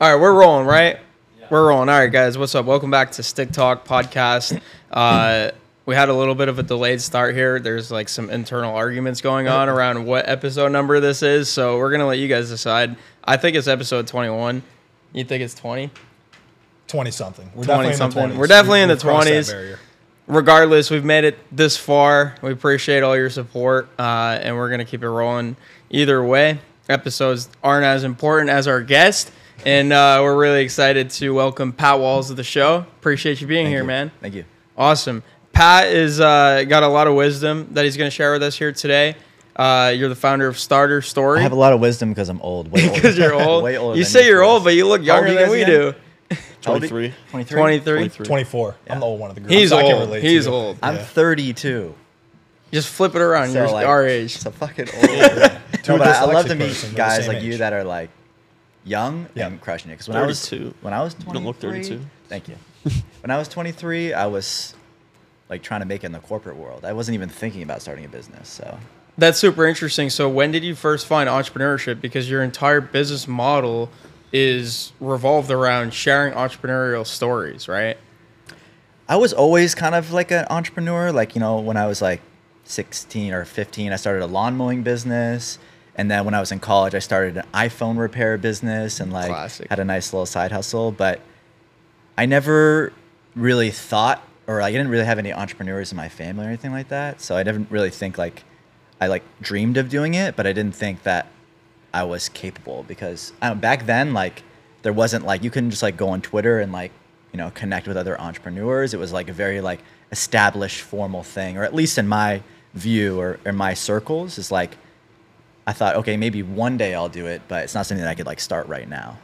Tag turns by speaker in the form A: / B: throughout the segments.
A: All right, we're rolling, right? We're rolling. All right, guys, what's up? Welcome back to Stick Talk Podcast. Uh, we had a little bit of a delayed start here. There's like some internal arguments going on around what episode number this is, so we're gonna let you guys decide. I think it's episode 21. You think it's 20?
B: 20 something. We're
A: 20
B: definitely
A: something.
B: in the 20s.
A: We're definitely in the
B: We've crossed that
A: 20s. regardless, we've made it this far. We appreciate all your support, uh, and we're gonna keep it rolling. Either way, episodes aren't as important as our guest, and uh, we're really excited to welcome Pat Walls to the show. Appreciate you being
C: Thank
A: here,
C: you.
A: man.
C: Thank you.
A: Awesome. Pat is uh, got a lot of wisdom that he's gonna share with us here today. Uh, you're the founder of Starter Story.
C: I have a lot of wisdom because I'm old.
A: Because you're old.
C: Way older
A: you say you're
C: boys.
A: old, but you look younger
C: you
A: than
C: guys
A: we
C: again?
A: do.
C: How old are you?
D: 23.
C: 23.
A: 23.
D: 23.
B: 24. I'm the old one of the group.
A: He's
B: so I can
A: old. He's
B: you.
A: old.
C: I'm
B: Yeah.
C: 32.
A: Just flip it around.
C: So
A: you're
C: like,
A: our age.
C: So fucking old.
B: To
C: no, but I, I love to meet
B: person,
C: guys
B: same
C: like you that are like young
B: Yeah.
C: and crushing it. Because when I was
D: 32.
C: when I was
D: You
C: 23,
D: don't look 32.
C: Thank you. when I was 23, I was like trying to make it in the corporate world. I wasn't even thinking about starting a business. So
A: That's super interesting. So, when did you first find entrepreneurship? Because your entire business model is revolved around sharing entrepreneurial stories, right?
C: I was always kind of like an entrepreneur. Like, you know, when I was like 16 or 15, I started a lawn mowing business. And then when I was in college, I started an iPhone repair business and like
A: Classic.
C: had a nice little side hustle. But I never really thought, or like, I didn't really have any entrepreneurs in my family or anything like that. So I didn't really think like I like dreamed of doing it, but I didn't think that I was capable because I don't, back then, like, there wasn't like you couldn't just like go on Twitter and like you know connect with other entrepreneurs. It was like a very like established formal thing, or at least in my view or in my circles, is like I thought, okay, maybe one day I'll do it, but it's not something that I could like start right now.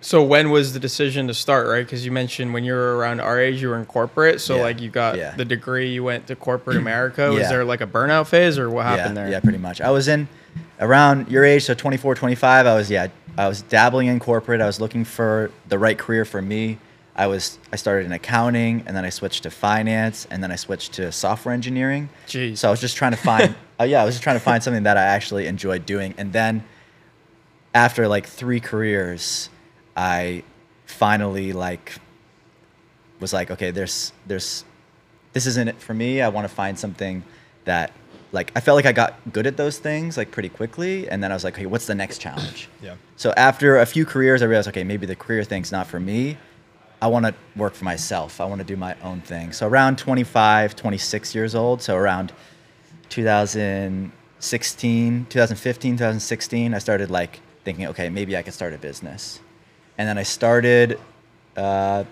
A: So, when was the decision to start, right? Because you mentioned when you were around our age, you were in corporate. So,
C: Yeah.
A: like, you got
C: Yeah.
A: the degree, you went to corporate America. Was
C: Yeah.
A: there like a burnout phase, or what happened there?
C: Yeah, pretty much. I was in around your age, so 24, 25. I was yeah, I was dabbling in corporate. I was looking for the right career for me. I was I started in accounting, and then I switched to finance, and then I switched to software engineering.
A: Jeez.
C: So I was just trying to find. uh, yeah, I was just trying to find something that I actually enjoyed doing, and then after like three careers, I finally like was like, okay, there's there's this isn't it for me. I want to find something that like I felt like I got good at those things like pretty quickly, and then I was like, okay, what's the next challenge?
B: Yeah.
C: So after a few careers, I realized, okay, maybe the career thing's not for me. I want to work for myself. I want to do my own thing. So around 25, 26 years old, so around 2016, 2015, 2016, I started like thinking, okay, maybe I could start a business. And then I started, uh,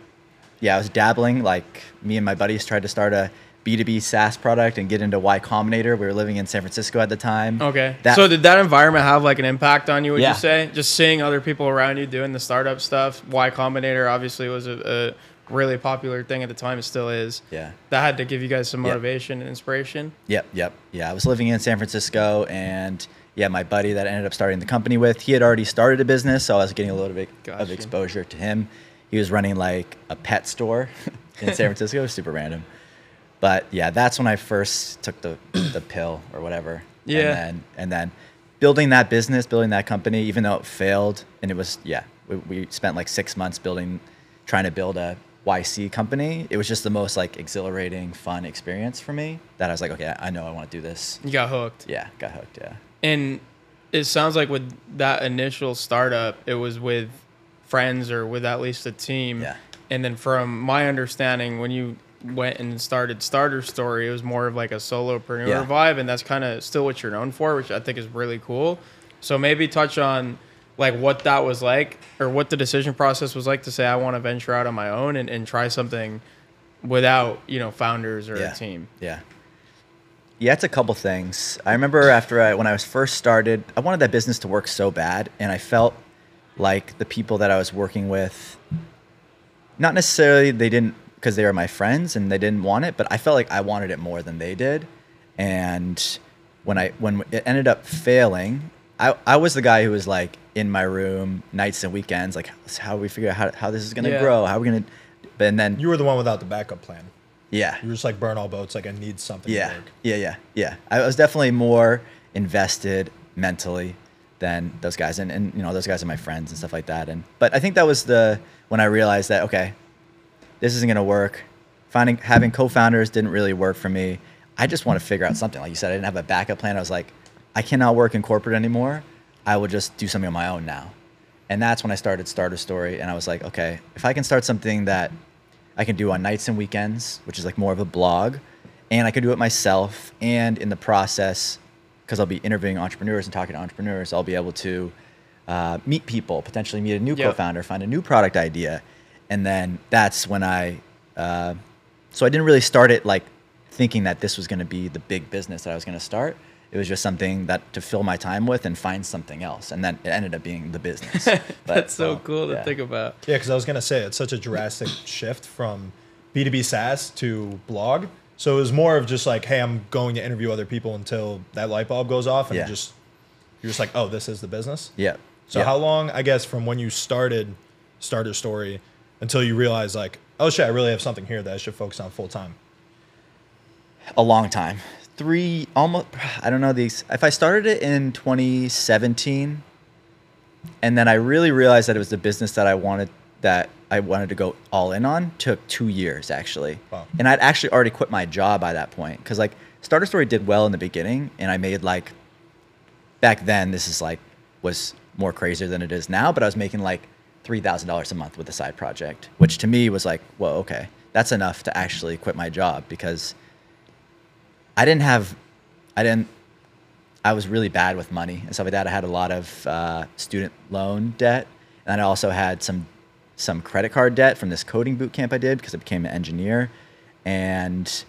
C: yeah, I was dabbling. Like me and my buddies tried to start a B2B SaaS product and get into Y Combinator. We were living in San Francisco at the time.
A: Okay.
C: That-
A: so did that environment have like an impact on you? Would
C: Yeah.
A: you say just seeing other people around you doing the startup stuff? Y Combinator obviously was a, a really popular thing at the time. It still is.
C: Yeah.
A: That had to give you guys some motivation and inspiration.
C: Yep, yep. Yeah, I was living in San Francisco, and yeah, my buddy that I ended up starting the company with, he had already started a business, so I was getting a little bit
A: Gotcha.
C: of exposure to him. He was running like a pet store in San Francisco, it was super random. But yeah, that's when I first took the the pill or whatever.
A: Yeah.
C: And then, and then building that business, building that company, even though it failed, and it was yeah, we, we spent like six months building, trying to build a YC company. It was just the most like exhilarating, fun experience for me. That I was like, okay, I know I want to do this.
A: You got hooked.
C: Yeah, got hooked. Yeah.
A: And it sounds like with that initial startup, it was with friends or with at least a team.
C: Yeah.
A: And then from my understanding, when you went and started Starter Story, it was more of like a solopreneur
C: Yeah.
A: vibe, and that's kind of still what you're known for, which I think is really cool. So maybe touch on like what that was like, or what the decision process was like to say I want to venture out on my own and, and try something without you know founders or
C: yeah.
A: a team.
C: Yeah. Yeah, it's a couple things. I remember after I, when I was first started, I wanted that business to work so bad, and I felt like the people that I was working with, not necessarily they didn't because they were my friends and they didn't want it, but I felt like I wanted it more than they did. And when I when it ended up failing, I, I was the guy who was like in my room nights and weekends, like how we figure out how, how this is gonna
A: Yeah.
C: grow, how we're we gonna, but and then
B: You were the one without the backup plan.
C: yeah,
B: You were just like burn all boats. Like I need something
C: yeah,
B: to work.
C: yeah, yeah, yeah. I was definitely more invested mentally than those guys, and and you know those guys are my friends and stuff like that. And but I think that was the when I realized that okay, this isn't gonna work. Finding having co-founders didn't really work for me. I just want to figure out something. Like you said, I didn't have a backup plan. I was like, I cannot work in corporate anymore. I will just do something on my own now. And that's when I started Starter Story. And I was like, okay, if I can start something that I can do on nights and weekends, which is like more of a blog, and I could do it myself, and in the process, because I'll be interviewing entrepreneurs and talking to entrepreneurs, I'll be able to uh, meet people, potentially meet a new
A: Yep.
C: co-founder, find a new product idea, and then that's when I. Uh, so I didn't really start it like thinking that this was going to be the big business that I was going to start. It was just something that to fill my time with and find something else, and then it ended up being the business. But,
A: That's so
C: well,
A: cool to
C: yeah.
A: think about.
B: Yeah, because I was gonna say it's such a drastic shift from B2B SaaS to blog. So it was more of just like, hey, I'm going to interview other people until that light bulb goes off, and
C: Yeah.
B: just you're just like, oh, this is the business.
C: Yeah.
B: So
C: yeah.
B: how long, I guess, from when you started Starter Story until you realize like, oh shit, I really have something here that I should focus on full time.
C: a long time. Three, almost. I don't know these. If I started it in 2017, and then I really realized that it was the business that I wanted that I wanted to go all in on, took two years actually.
B: Wow.
C: And I'd actually already quit my job by that point because like Starter Story did well in the beginning, and I made like back then this is like was more crazier than it is now, but I was making like three thousand dollars a month with a side project, which to me was like, well, okay, that's enough to actually quit my job because I didn't have, I didn't, I was really bad with money and stuff like that. I had a lot of uh, student loan debt, and I also had some some credit card debt from this coding boot camp I did because I became an engineer, and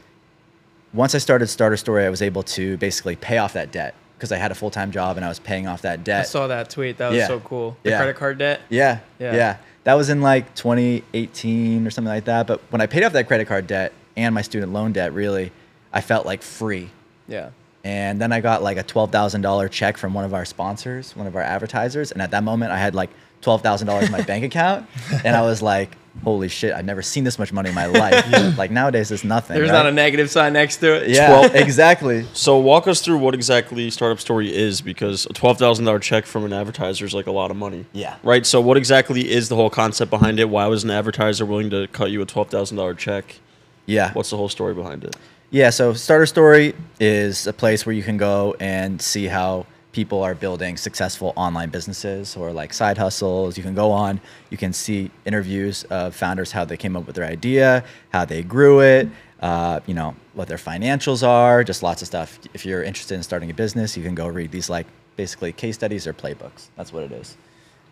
C: once I started Starter Story, I was able to basically pay off that debt because I had a full time job and I was paying off that debt.
A: I saw that tweet. That was
C: Yeah.
A: so cool. The
C: Yeah.
A: credit card debt.
C: Yeah,
A: Yeah.
C: yeah, That was in like 2018 or something like that. But when I paid off that credit card debt and my student loan debt, really, I felt like free.
A: Yeah.
C: And then I got like a twelve thousand dollar check from one of our sponsors, one of our advertisers, and at that moment I had like twelve thousand dollars in my bank account, and I was like, "Holy shit! I've never seen this much money in my life." Like nowadays, it's nothing.
A: There's
C: right?
A: not a negative sign next to it.
C: yeah,
D: Twelve-
C: exactly.
D: So walk us through what exactly Startup Story is because a twelve thousand dollar check from an advertiser is like a lot of money.
C: Yeah.
D: Right. So what exactly is the whole concept behind it? Why was an advertiser willing to cut you a twelve thousand dollar check?
C: Yeah.
D: What's the whole story behind it?
C: Yeah, so Starter Story is a place where you can go and see how people are building successful online businesses or like side hustles. You can go on, you can see interviews of founders, how they came up with their idea, how they grew it, uh, you know, what their financials are, just lots of stuff. If you're interested in starting a business, you can go read these like basically case studies or playbooks. That's what it is.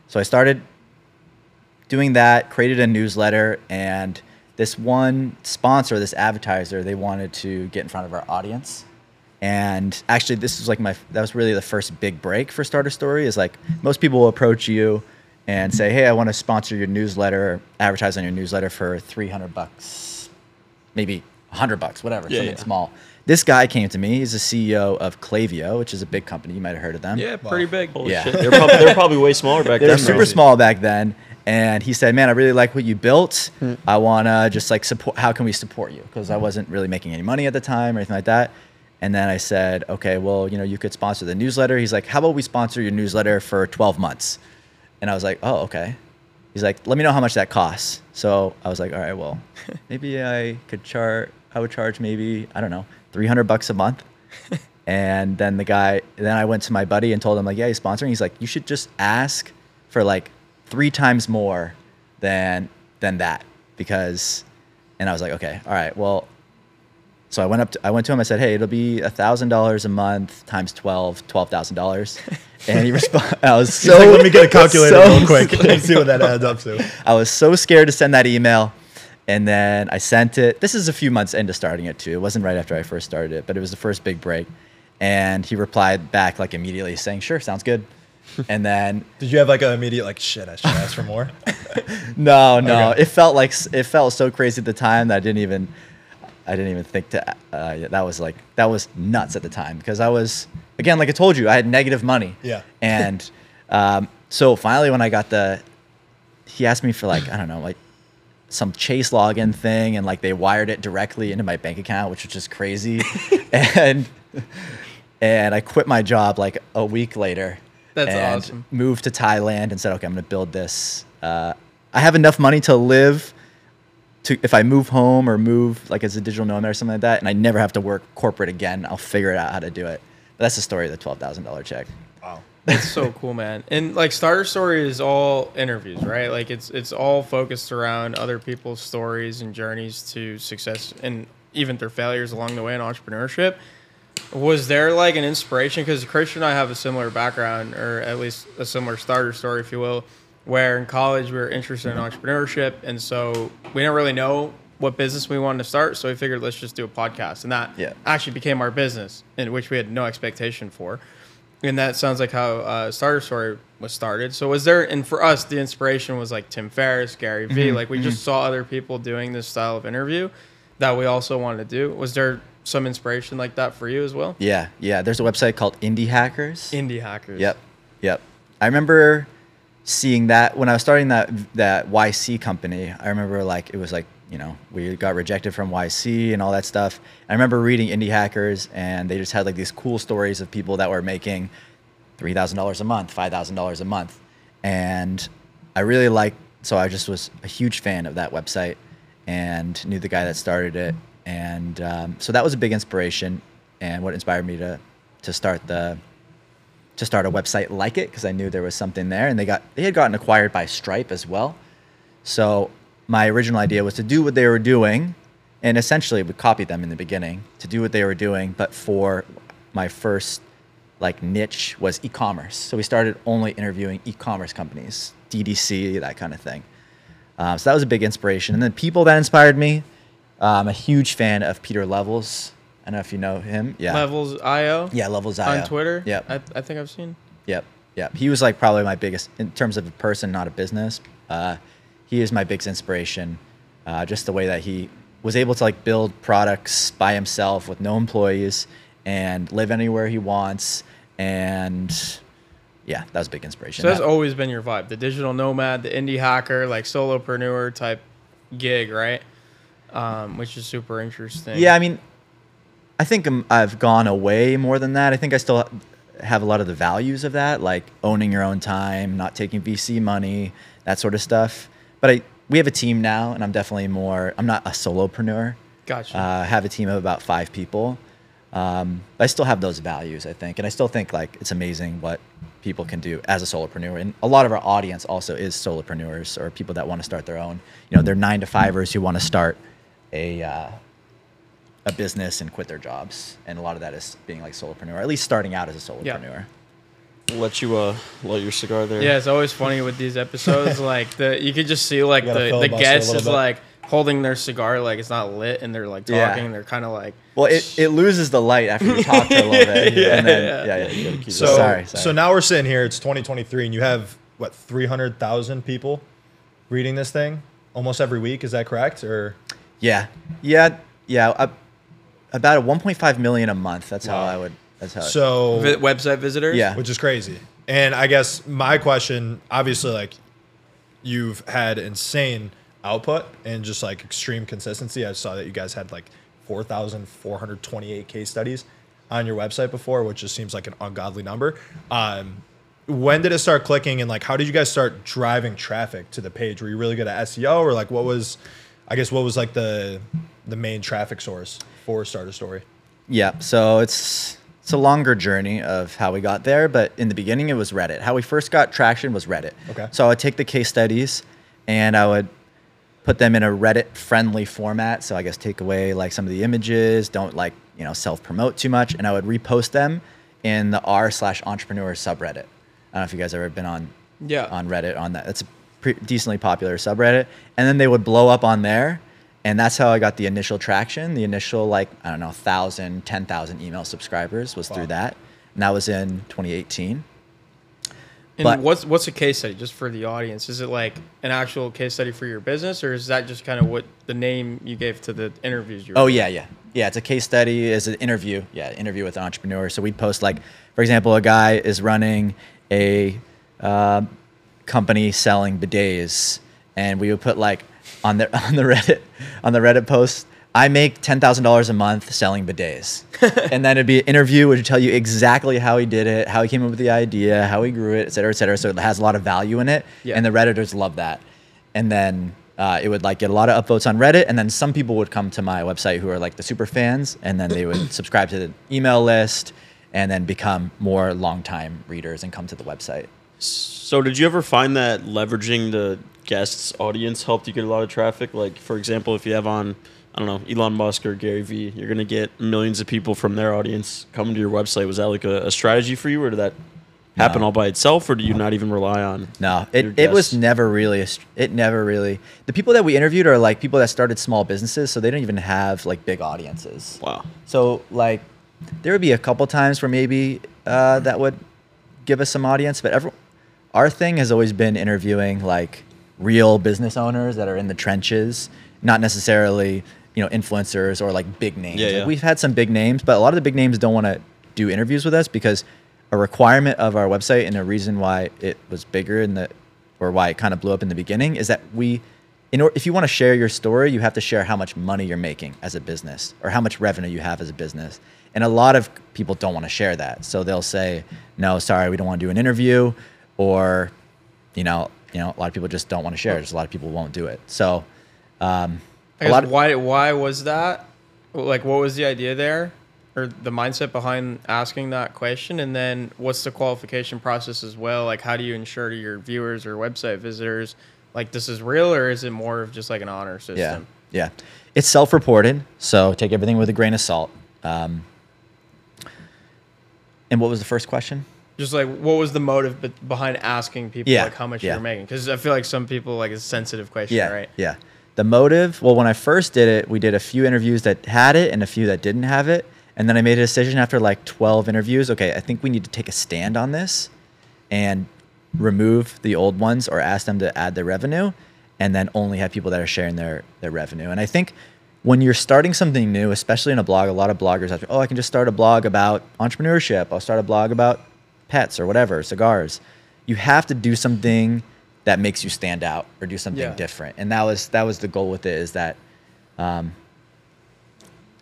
C: So I started doing that, created a newsletter, and this one sponsor, this advertiser, they wanted to get in front of our audience. And actually, this was like my that was really the first big break for Starter Story. Is like most people will approach you and say, "Hey, I want to sponsor your newsletter, advertise on your newsletter for three hundred bucks, maybe hundred bucks, whatever,
D: Yeah,
C: something
D: yeah.
C: small." This guy came to me. He's the CEO of Klaviyo, which is a big company. You might have heard of them.
A: Yeah, pretty big.
D: Holy
C: Yeah.
D: shit. They're probably, they're probably way smaller back then.
C: They're super
D: though.
C: small back then. And he said, "Man, I really like what you built. Hmm. I want to just like support. How can we support you? Because I wasn't really making any money at the time or anything like that." And then I said, "Okay, well, you know, you could sponsor the newsletter." He's like, "How about we sponsor your newsletter for 12 months?" And I was like, "Oh, okay." He's like, "Let me know how much that costs." So I was like, "All right, well, maybe I could charge. I would charge maybe I don't know, 300 bucks a month." And then the guy, then I went to my buddy and told him like, yeah, he's sponsoring. He's like, you should just ask for like three times more than than that because. And I was like, okay, all right, well. So I went up. To, I went to him. I said, hey, it'll be a thousand dollars a month times 12, twelve thousand dollars. And he responded. I was so.
B: like, let me get a calculator
C: so
B: real quick and see what that adds up to.
C: I was so scared to send that email. And then I sent it. This is a few months into starting it too. It wasn't right after I first started it, but it was the first big break. And he replied back like immediately saying, "Sure, sounds good." And then
B: Did you have like an immediate like shit? I should ask for more.
C: no, no,
B: Okay.
C: it felt like it felt so crazy at the time that I didn't even I didn't even think to uh, yeah, that was like that was nuts at the time because I was again like I told you I had negative money.
B: Yeah.
C: And um, so finally when I got the he asked me for like I don't know like some Chase login thing and like they wired it directly into my bank account which was just crazy and and I quit my job like a week later
A: That's
C: and
A: awesome.
C: moved to Thailand and said, okay, I'm going to build this. Uh, I have enough money to live to if I move home or move like as a digital nomad or something like that, and I never have to work corporate again, I'll figure it out how to do it. But that's the story of the twelve thousand dollar check.
B: Wow.
A: That's so cool, man. And like Starter Story is all interviews, right? Like it's it's all focused around other people's stories and journeys to success and even their failures along the way in entrepreneurship. Was there like an inspiration? Because Christian and I have a similar background, or at least a similar starter story, if you will, where in college we were interested in entrepreneurship, and so we didn't really know what business we wanted to start, so we figured let's just do a podcast, and that
C: Yeah.
A: actually became our business, in which we had no expectation for. And that sounds like how uh, Starter Story was started. So was there, and for us, the inspiration was like Tim Ferriss, Gary Vee. Like we just saw other people doing this style of interview that we also wanted to do. Was there some inspiration like that for you as well?
C: Yeah, yeah. There's a website called Indie Hackers.
A: Indie hackers.
C: Yep, yep. I remember seeing that when I was starting that that YC company. I remember like it was like you know we got rejected from YC and all that stuff. I remember reading Indie Hackers and they just had like these cool stories of people that were making three thousand dollars a month, five thousand dollars a month, and I really liked. So I just was a huge fan of that website and knew the guy that started it, and um, so that was a big inspiration and what inspired me to to start the to start a website like it because I knew there was something there, and they got they had gotten acquired by Stripe as well. So my original idea was to do what they were doing, and essentially we copied them in the beginning to do what they were doing, but for my first like niche was e-commerce. So we started only interviewing e-commerce companies, DTC, that kind of thing. Um, so that was a big inspiration, and then people that inspired me. uh, I'm a huge fan of Pieter Levels. Don't know if you know him. Yeah.
A: Levels IO.
C: Yeah, Levels IO.
A: On Twitter.
C: Yep.
A: I, I think I've seen.
C: Yep, yep. He was like probably my biggest in terms of a person, not a business. Uh, he is my biggest inspiration. Uh, just the way that he was able to like build products by himself with no employees and live anywhere he wants. And yeah, that was a big inspiration.
A: So that's
C: That-
A: always been your vibe, the digital nomad, the indie hacker, like solopreneur type gig, right? Um, which is super interesting.
C: Yeah, I mean, I think i I've gone away more than that. I think I still have a lot of the values of that, like owning your own time, not taking VC money, that sort of stuff. But I, we have a team now, and I'm definitely more. I'm not a solopreneur.
A: Gotcha.
C: Uh, I have a team of about five people. Um, but I still have those values, I think, and I still think like it's amazing what people can do as a solopreneur. And a lot of our audience also is solopreneurs or people that want to start their own. You know, they're nine to fivers who want to start a uh, a business and quit their jobs, and a lot of that is being like solopreneur, or at least starting out as a
A: Yeah.
C: solopreneur.
D: Let you uh light your cigar there.
A: Yeah, it's always funny with these episodes. like the you could just see like
B: You gotta
A: the, the
B: filibuster a
A: guest
B: little
A: is
B: bit.
A: like holding their cigar like it's not lit and they're like talking
C: Yeah.
A: and they're kind of like
C: Well, it, it loses the light after you talk for a little bit.
A: Yeah,
C: and then,
A: yeah.
C: yeah, yeah, you gotta keep it-
B: So,
C: sorry, sorry.
B: so now we're sitting here. It's 2023, and you have what 300,000 people reading this thing almost every week. Is that correct? Or
C: Yeah, yeah, yeah. Uh, about a 1.5 million a month. That's how I would. That's how.
B: so
A: vi- website visitors.
C: Yeah.
B: which is crazy. And I guess my question, obviously, like you've had insane output and just like extreme consistency. I saw that you guys had like 4,428 case studies on your website before, which just seems like an ungodly number. Um, when did it start clicking and like how did you guys start driving traffic to the page? Were you really good at SEO or like what was, I guess, what was like the the main traffic source for a Starter Story?
C: Yeah, so it's it's a longer journey of how we got there, but in the beginning it was Reddit. How we first got traction was Reddit.
B: Okay.
C: So I would take the case studies and I would put them in a Reddit friendly format. So I guess take away like some of the images, don't like, you know, self promote too much, and I would repost them in the r slash entrepreneur subreddit. I don't know if you guys ever been on
A: Yeah.
C: on Reddit on that. That's a pre- decently popular subreddit, and then they would blow up on there, and that's how I got the initial traction. The initial like I don't know, 1,000, 10,000 email subscribers was
B: Wow.
C: through that, and that was in 2018.
A: And
C: But-
A: what's what's a case study just for the audience? Is it like an actual case study for your business, or is that just kind of what the name you gave to the interviews you? Were
C: Oh
A: doing?
C: yeah, yeah, yeah. It's a case study. It's an interview. Yeah, interview with an entrepreneur. So we'd post like, for example, a guy is running a uh, company selling bidets, and we would put like on the on the Reddit on the Reddit post I make ten thousand dollars a month selling bidets, and then it'd be an interview which would tell you exactly how he did it, how he came up with the idea, how he grew it, et cetera, et cetera. So it has a lot of value in it,
A: Yeah.
C: and the redditors love that. And then uh, it would like get a lot of upvotes on Reddit, and then some people would come to my website who are like the super fans, and then they would subscribe to the email list, and then become more longtime readers and come to the website.
D: So did you ever find that leveraging the guests' audience helped you get a lot of traffic? Like for example, if you have on I don't know Elon Musk or Gary Vee, you're gonna get millions of people from their audience coming to your website. Was that like a, a strategy for you, or did that happen
C: No.
D: all by itself, or do you not even rely on?
C: No, it, it was never really, a, it never really, the people that we interviewed are like people that started small businesses, so they don't even have like big audiences.
D: Wow.
C: So like, there would be a couple times where maybe uh, that would give us some audience, but every, our thing has always been interviewing like real business owners that are in the trenches, not necessarily you know influencers or like big names.
D: Yeah,
C: Like. We've had some big names, but a lot of the big names don't want to do interviews with us because a requirement of our website and a reason why it was bigger in the or why it kind of blew up in the beginning is that we in order if you want to share your story you have to share how much money you're making as a business or how much revenue you have as a business and a lot of people don't want to share that so they'll say no sorry we don't want to do an interview or you know you know a lot of people just don't want to share just a lot of people won't do it so um,
A: I
C: a lot of,
A: why why was that? Like, what was the idea there, or the mindset behind asking that question? And then, what's the qualification process as well? Like, how do you ensure to your viewers or website visitors, like this is real, or is it more of just like an honor system?
C: Yeah, yeah. It's self-reported, so take everything with a grain of salt. Um, and what was the first question?
A: Just like, what was the motive be- behind asking people
C: Yeah,
A: like how much
C: yeah.
A: you're making? Because I feel like some people like it's a sensitive question,
C: Yeah,
A: right?
C: yeah. The motive. Well, when I first did it, we did a few interviews that had it and a few that didn't have it, and then I made a decision after like 12 interviews. Okay, I think we need to take a stand on this, and remove the old ones or ask them to add their revenue, and then only have people that are sharing their their revenue. And I think when you're starting something new, especially in a blog, a lot of bloggers have, oh, I can just start a blog about entrepreneurship. I'll start a blog about pets or whatever, cigars. You have to do something that makes you stand out or do something
A: Yeah.
C: different. And that was that was the goal with it is that um,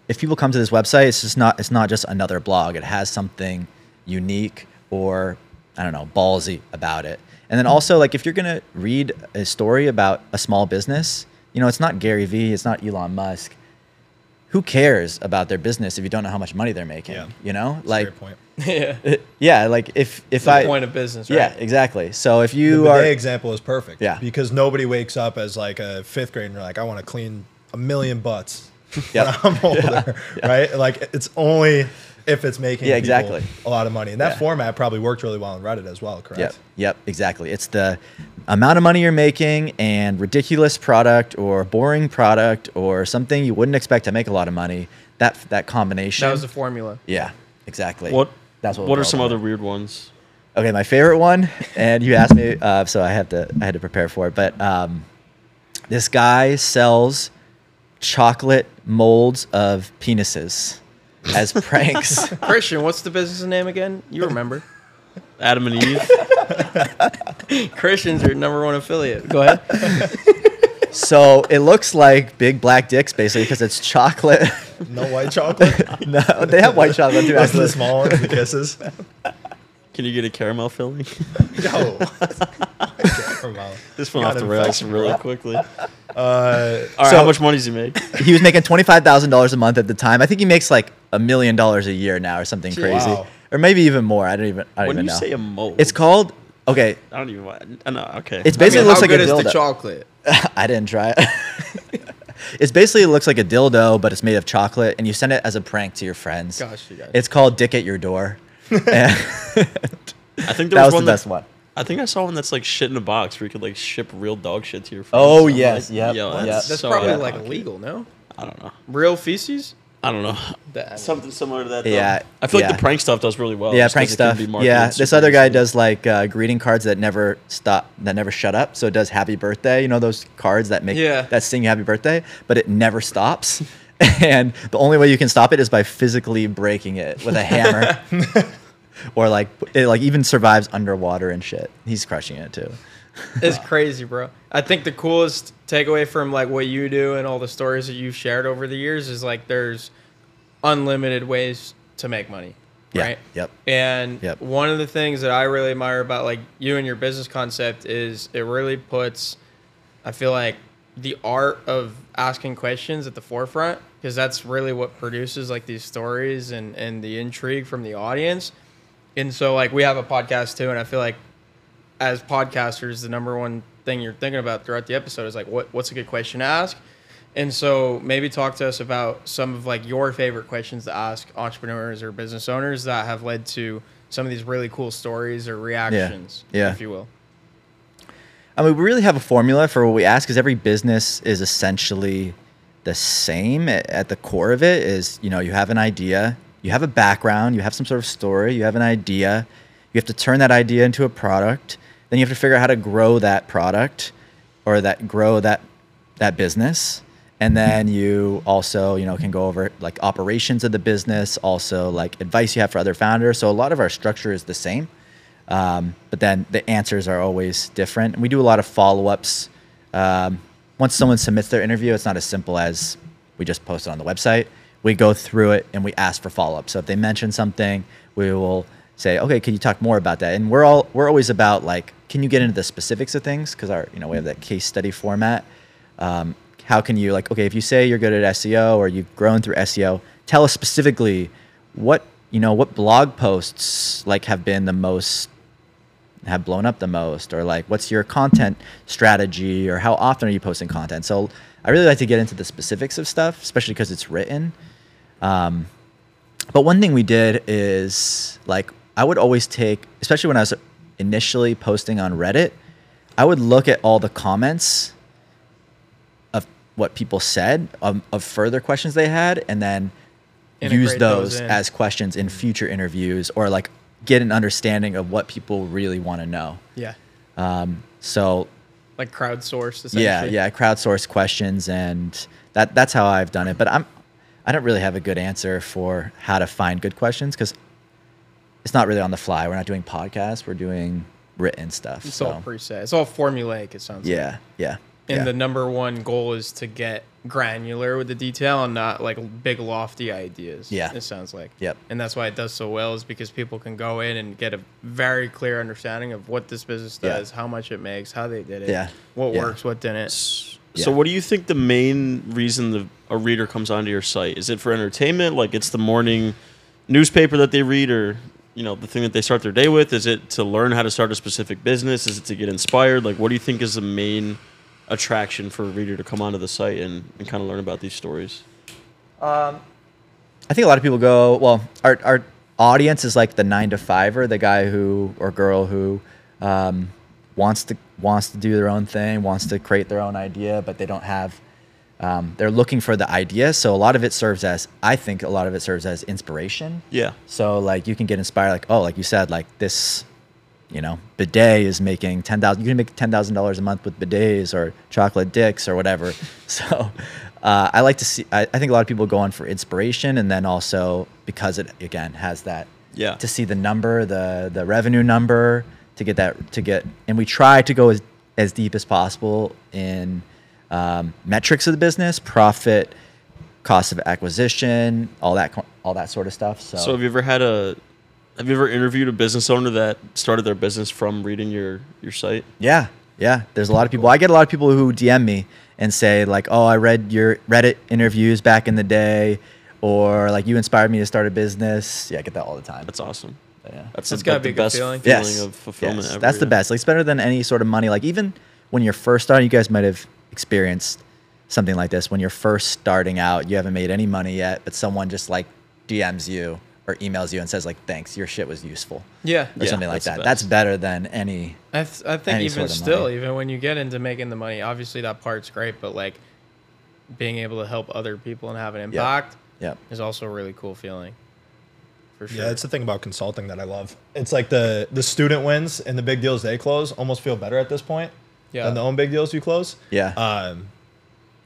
C: if people come to this website, it's just not it's not just another blog. It has something unique or I don't know, ballsy about it. And then also like if you're gonna read a story about a small business, you know, it's not Gary Vee, it's not Elon Musk. Who cares about their business if you don't know how much money they're making?
B: Yeah.
C: You know?
B: That's a
C: like
B: great point.
A: yeah.
C: yeah, like if if
A: The
C: I
A: point of business, right?
C: Yeah, exactly. So if you
B: bidet
C: are
B: example is perfect.
C: Yeah.
B: Because nobody wakes up as like a fifth grader and they're like, I want to clean a million butts
C: Yep.
B: when I'm older, right? Like it's only if it's making
C: Yeah, exactly.
B: a lot of money. And that
C: Yeah.
B: format probably worked really well on Reddit as well, correct?
C: Yep. Yep. Exactly. It's the amount of money you're making and ridiculous product or boring product or something you wouldn't expect to make a lot of money. That that combination.
A: That was the formula.
C: yeah. Exactly.
D: What?
C: That's what.
D: What
C: we're
D: some
C: all
D: other weird ones?
C: Okay, my favorite one, and you asked me, uh, so I had to I had to prepare for it. But um, this guy sells chocolate molds of penises as pranks.
A: Christian, what's the business name again? You remember?
D: Adam and Eve.
A: Christian's your number one affiliate. Go ahead.
C: so it looks like big black dicks basically because it's chocolate.
B: No white chocolate.
C: no, they have white chocolate too.
B: That's the
C: Actually.
B: small ones, the kisses.
D: Can you get a caramel filling?
B: Yo.
D: this went off the rails
B: infection,
D: really quickly. All
B: Uh,
D: right,
C: So-
D: how much money does he make?
C: he was making twenty five thousand dollars a month at the time. I think he makes like a million dollars a year now or something crazy,
B: Wow.
C: or maybe even more. I don't even. I don't
D: When
C: even
D: you
C: know.
D: say a mold,
C: it's called. Okay,
D: I don't even. want- I know. Okay.
C: it's
A: I
C: basically
A: mean,
C: looks like a
A: good is the chocolate?
C: I didn't try it. it's basically it looks like a dildo, but it's made of chocolate, and you send it as a prank to your friends.
A: Gosh, you guys.
C: It's called Dick at Your Door.
D: I think there
C: that
D: was,
C: was
D: one
C: the
D: that,
C: best one.
D: I think I saw one that's like shit in a box where you could like ship real dog shit to your friends.
C: Oh,
D: I'm
C: yes,
D: like,
C: yep,
D: yo,
C: yep.
D: that's,
A: That's
D: so
A: probably like
D: pocket.
A: illegal, no?
D: I don't know.
A: Real feces?
D: I don't know.
A: That-
D: Something similar to that. Though.
C: Yeah,
D: I feel like the prank stuff does really well.
C: yeah, prank stuff. Yeah, this other guy does like uh, greeting cards that never stop, that never shut up. So it does happy birthday. You know those cards that make
A: Yeah.
C: that sing happy birthday, but it never stops. and the only way you can stop it is by physically breaking it with a hammer, or like it like even survives underwater and shit. He's crushing it too.
A: It's crazy, bro. I think the coolest takeaway from like what you do and all the stories that you've shared over the years is like there's unlimited ways to make money.
C: Yeah,
A: Right.
C: yep.
A: And
C: Yep.
A: one of the things that I really admire about like you and your business concept is it really puts, I feel like, the art of asking questions at the forefront because that's really what produces like these stories and and the intrigue from the audience. And so like we have a podcast too, and I feel like as podcasters, the number one thing you're thinking about throughout the episode is like what what's a good question to ask. And so maybe talk to us about some of like your favorite questions to ask entrepreneurs or business owners that have led to some of these really cool stories or reactions,
C: Yeah.
A: if you will.
C: I mean, we really have a formula for what we ask because every business is essentially the same at the core of it is, you know, you have an idea, you have a background, you have some sort of story, you have an idea, you have to turn that idea into a product, then you have to figure out how to grow that product or that grow that that business. And then you also, you know, can go over like operations of the business, also like advice you have for other founders. So a lot of our structure is the same. Um, but then the answers are always different. And we do a lot of follow ups. Um, once someone submits their interview, it's not as simple as we just post it on the website. We go through it and we ask for follow up. So if they mention something, we will say, okay, can you talk more about that? And we're all we're always about like, can you get into the specifics of things? Because our you know we have that case study format. Um, how can you like okay if you say you're good at SEO or you've grown through SEO, tell us specifically what you know what blog posts like have been the most have blown up the most or like what's your content strategy or how often are you posting content so i really like to get into the specifics of stuff especially because it's written um, but one thing we did is like i would always take especially when i was initially posting on reddit i would look at all the comments of what people said um, of further questions they had and then use
A: those
C: those as questions in future interviews or like get an understanding of what people really want to know.
A: Yeah.
C: Um, so
A: Like essentially.
C: yeah, yeah, crowdsource questions and that that's how I've done it. But I'm I don't really have a good answer for how to find good questions because it's not really on the fly. We're not doing podcasts. We're doing written stuff.
A: It's
C: so
A: all preset. It's all formulaic, it sounds like.
C: yeah, yeah,
A: And
C: yeah.
A: the number one goal is to get granular with the detail and not like big lofty ideas.
C: Yeah.
A: It sounds like.
C: Yep.
A: And that's why it does so well is because people can go in and get a very clear understanding of what this business
C: Yeah.
A: does, how much it makes, how they did it,
C: Yeah.
A: what
C: Yeah.
A: works, what didn't.
D: So, what do you think the main reason the, a reader comes onto your site is? It for entertainment, like it's the morning newspaper that they read, or you know the thing that they start their day with? Is it to learn how to start a specific business? Is it to get inspired? Like, what do you think is the main attraction for a reader to come onto the site and, and kind of learn about these stories?
C: I think a lot of people go, well, our, our audience is like the nine to fiver, the guy who or girl who um, wants to wants to do their own thing, wants to create their own idea, but they don't have. Um, they're looking for the idea, so a lot of it serves as I think a lot of it serves as inspiration.
D: Yeah,
C: So like you can get inspired, like oh, like you said, like this, you know, bidet is making ten thousand. You can make ten thousand dollars a month with bidets or chocolate dicks or whatever. So uh, I like to see. I, I think a lot of people go on for inspiration, and then also because it again has that.
D: Yeah.
C: To see the number, the the revenue number, to get that to get, and we try to go as as deep as possible in um, metrics of the business, profit, cost of acquisition, all that all that sort of stuff. So,
D: So have you ever had a have you ever interviewed a business owner that started their business from reading your your site?
C: yeah, yeah. There's a lot of people. I get a lot of people who DM me and say like, "Oh, I read your Reddit interviews back in the day," or like, "You inspired me to start a business." Yeah, I get that all the time.
D: That's awesome.
C: Yeah.
D: That's,
A: That's
D: the,
A: gotta
D: like,
A: be
D: the
A: a
D: best
A: feeling.
D: feeling,
C: yes.
D: of fulfillment
C: Yes,
D: ever.
C: That's the best. Like, it's better than any sort of money. Like even when you're first starting, you guys might have experienced something like this. When you're first starting out, you haven't made any money yet, but someone just like DMs you or emails you and says like, "Thanks, your shit was useful,"
A: Yeah.
C: or
D: Yeah,
C: something like that. That's better than any.
A: I, th- I think
C: Any
A: even
C: sort of
A: still,
C: money.
A: even when you get into making the money, obviously that part's great, but like being able to help other people and have an impact
C: Yep.
A: is also a really cool feeling. For sure.
B: Yeah, it's the thing about consulting that I love. It's like the the student wins and the big deals they close almost feel better at this point
A: Yeah.
B: than the own big deals you close.
C: Yeah.
B: Um,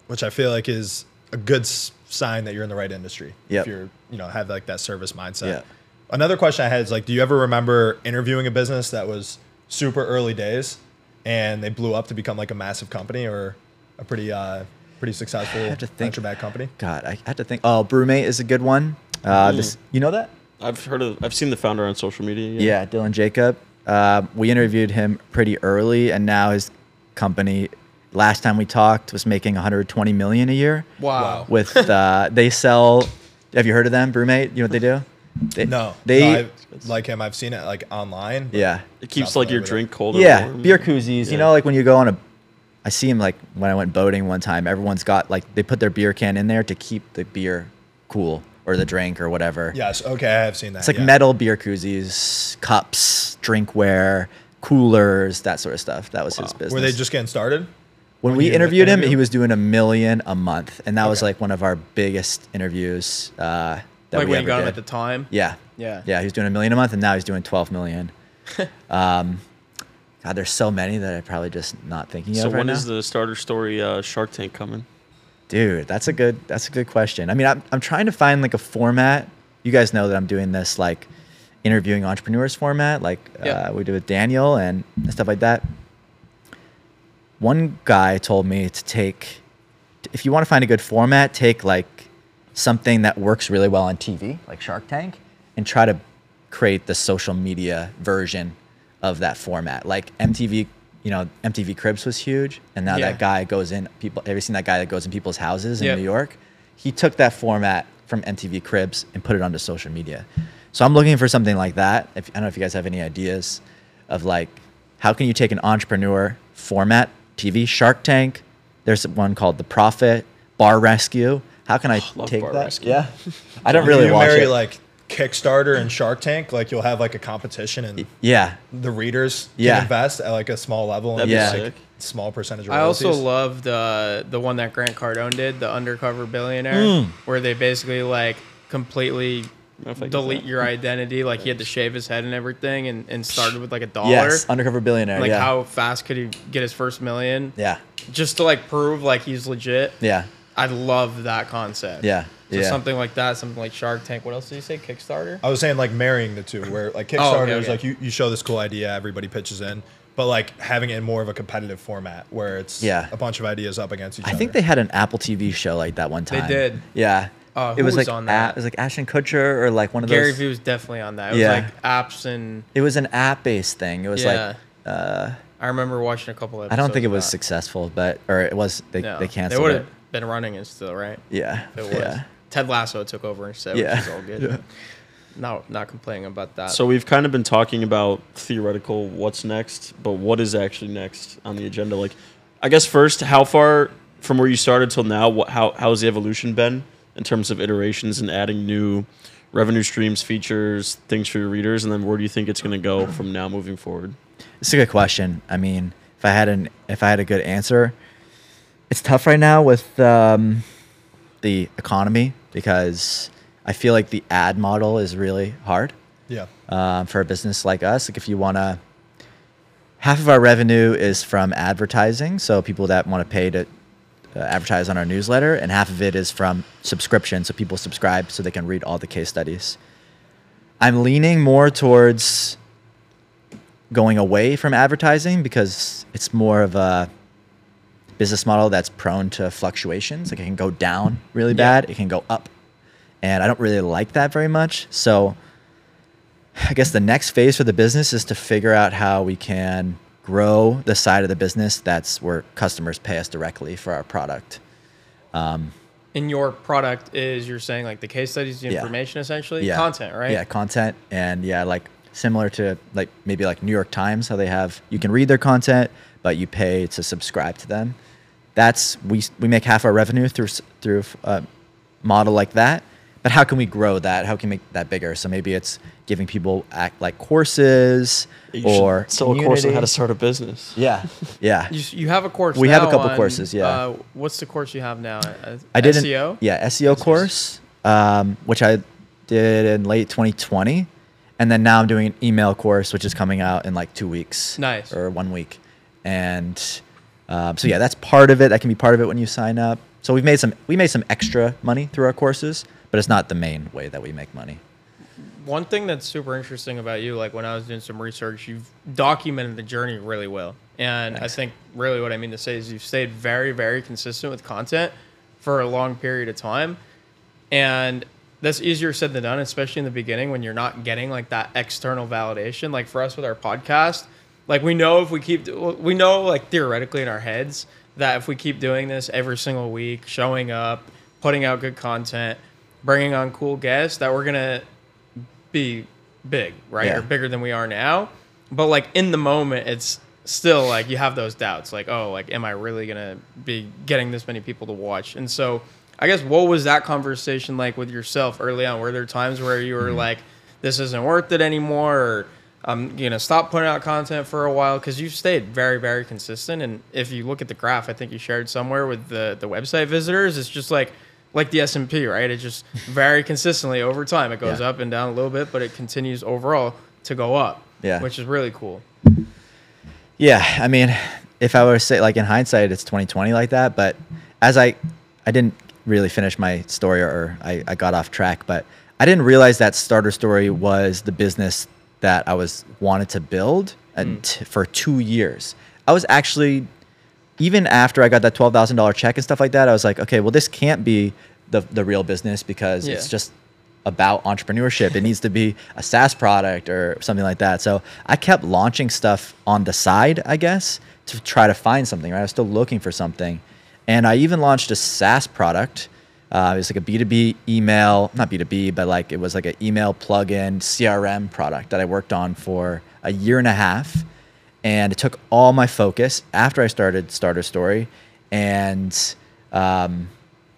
B: which I feel like is a good s- sign that you're in the right industry.
C: Yep.
B: If you're, you know, have like that service mindset.
C: Yeah.
B: Another question I had is like, do you ever remember interviewing a business that was super early days and they blew up to become like a massive company or a pretty uh, pretty successful
C: have to think.
B: venture back company?
C: God, I had to think. Oh, BrüMate is a good one. Uh,
D: Mm.
C: this, you know that?
D: I've heard of. I've seen the founder on social media.
C: Yeah, Dylan Jacob. Uh, we interviewed him pretty early, and now his company. Last time we talked was making 120 million a year.
A: Wow.
C: With uh, they sell. Have you heard of them, BrüMate? You know what they do? They,
B: No,
C: They
B: no, I, like him. I've seen it like online.
C: yeah
D: It keeps like your drink
B: it.
D: cold.
C: yeah
D: warm.
C: beer koozies. You know, like when you go on a. I see him like when I went boating one time. Everyone's got like they put their beer can in there to keep the beer cool or the drink or whatever.
B: Yes. Okay, I have seen that.
C: It's like
B: yeah.
C: metal beer koozies, cups, drinkware, coolers, that sort of stuff. That was his business.
B: Were they just getting started?
C: when
B: when
C: we
B: you
C: interviewed him,
B: interviewed
C: he was doing a million a month, and that was like one of our biggest interviews. Uh, that
A: like
C: we
A: when
C: ever
A: you got him at the time.
C: Yeah,
A: Yeah.
C: yeah. He was doing a million a month, and now he's doing twelve million. um, God, there's so many that I'm probably just not thinking
D: So
C: of right
D: when
C: now.
D: is the starter story uh, Shark Tank coming?
C: Dude, that's a good that's a good question. I mean, I'm I'm trying to find like a format. You guys know that I'm doing this like interviewing entrepreneurs format, like
A: Yeah.
C: uh, we do with Daniel and stuff like that. One guy told me to take, if you want to find a good format, take like something that works really well on TV, like Shark Tank, and try to create the social media version of that format. Like MTV, you know, MTV Cribs was huge, and now
A: Yeah.
C: that guy goes in people. Have you seen that guy that goes in people's houses in
A: Yep.
C: New York? He took that format from MTV Cribs and put it onto social media. So I'm looking for something like that. If, I don't know if you guys have any ideas of like how can you take an entrepreneur format TV Shark Tank. There's one called The Profit, Bar Rescue. How can I
D: love
C: take that?
D: Rescue.
C: Yeah, I don't really
B: you
C: watch
B: marry
C: it.
B: like Kickstarter and Shark Tank. Like you'll have like a competition and
C: yeah,
B: the readers can invest at like a small level and
D: That'd
C: be
B: yeah.
C: sick.
B: like small percentage of
A: I also
B: royalties.
A: loved uh, the one that Grant Cardone did, the Undercover Billionaire,
C: Mm.
A: where they basically like completely
D: If I get
A: delete your identity. Like he had to shave his head and everything, and, and started with like a dollar.
C: yes, Undercover Billionaire.
A: Like
C: yeah.
A: how fast could he get his first million?
C: yeah,
A: Just to like prove like he's legit.
C: yeah,
A: I love that concept.
C: yeah,
A: So
C: yeah.
A: something like that, something like Shark Tank. What else did you say? Kickstarter.
B: I was saying like marrying the two, where like
A: Oh,
B: Kickstarter
A: okay,
B: is
A: okay.
B: like you, you show this cool idea, everybody pitches in, but like having it in more of a competitive format where it's
C: Yeah.
B: a bunch of ideas up against each
C: I
B: other.
C: I think they had an Apple TV show like that one time.
A: They did.
C: Yeah.
A: Uh,
C: it was,
A: was
C: like
A: on
C: A-
A: that?
C: it was like Ashton Kutcher or like one of
A: Gary
C: those.
A: Gary Vee was definitely on that. It was
C: Yeah.
A: like apps and
C: It was an app-based thing. It was
A: Yeah.
C: like uh,
A: I remember watching a couple of.
C: I don't think it was
A: that.
C: successful, but or it was they
A: No,
C: they
A: They
C: canceled
A: would
C: it.
A: Would have been running it still, right?
C: Yeah.
A: It was.
C: Yeah.
A: Ted Lasso took over instead,
C: Yeah.
A: which is all good.
C: Yeah.
A: Not not complaining about that.
D: So we've kind of been talking about theoretical what's next, but what is actually next on the agenda? Like, I guess first, how far from where you started till now? What how how's the evolution been in terms of iterations and adding new revenue streams, features, things for your readers, and then where do you think it's going to go from now moving forward?
C: It's a good question. I mean, if I had an if I had a good answer, it's tough right now with um, the economy because I feel like the ad model is really hard
B: yeah.
C: um, for a business like us. Like if you want to, half of our revenue is from advertising, so people that want to pay to uh, advertise on our newsletter, and half of it is from subscription, so people subscribe so they can read all the case studies. I'm leaning more towards going away from advertising because it's more of a business model that's prone to fluctuations. Like it can go down really
A: Yeah.
C: bad, it can go up. And I don't really like that very much. So I guess the next phase for the business is to figure out how we can grow the side of the business that's where customers pay us directly for our product.
A: Um, in your product is you're saying like the case studies, the
C: Yeah.
A: information essentially,
C: Yeah.
A: content, right?
C: Yeah, content and yeah, like similar to like maybe like New York Times, how they have you can read their content, but you pay to subscribe to them. That's we we make half our revenue through through a model like that. But how can we grow that? How can we make that bigger? So maybe it's giving people act like courses
D: You
C: or
D: sell a course on how to start a business.
C: Yeah, yeah.
A: You, you have a course.
C: We have a couple
A: on,
C: courses, yeah.
A: Uh, what's the course you have now? Uh,
C: I did an-
A: SEO.
C: yeah, SEO course, um, which I did in late 2020, and then now I'm doing an email course, which is coming out in like two weeks.
A: Nice.
C: Or one week, and um, so yeah, that's part of it. That can be part of it when you sign up. So we've made some we made some extra money through our courses, but it's not the main way that we make money.
A: One thing that's super interesting about you, like when I was doing some research, you've documented the journey really well. And I think really what I mean to say is you've stayed very, very consistent with content for a long period of time. And that's easier said than done, especially in the beginning when you're not getting like that external validation. Like for us with our podcast, like we know if we keep, we know like theoretically in our heads that if we keep doing this every single week, showing up, putting out good content, bringing on cool guests, that we're gonna be big, right?
C: Yeah.
A: Or bigger than we are now. But like in the moment, it's still like you have those doubts, like oh, like am I really gonna be getting this many people to watch? And so I guess what was that conversation like with yourself early on? Were there times where you were mm-hmm. like, this isn't worth it anymore, or I'm gonna stop putting out content for a while? Because you've stayed very, very consistent. And if you look at the graph, I think you shared somewhere with the the website visitors, it's just like like the S and P, right? It just very consistently over time. It goes
C: Yeah.
A: up and down a little bit, but it continues overall to go up.
C: Yeah.
A: which is really cool.
C: Yeah, I mean, if I were to say like in hindsight, it's 2020 like that. But as I, I didn't really finish my story or I, I got off track. But I didn't realize that Starter Story was the business that I was wanted to build and hmm. t- for two years. I was actually even after I got that twelve thousand dollar check and stuff like that, I was like, okay, well, this can't be the the real business because it's just about entrepreneurship. it needs to be a SaaS product or something like that. So I kept launching stuff on the side, I guess, to try to find something. Right, I was still looking for something, and I even launched a SaaS product. Uh, it was like a B2B email, not B2B, but like it was like an email plugin CRM product that I worked on for a year and a half. And it took all my focus after I started Starter Story, and um,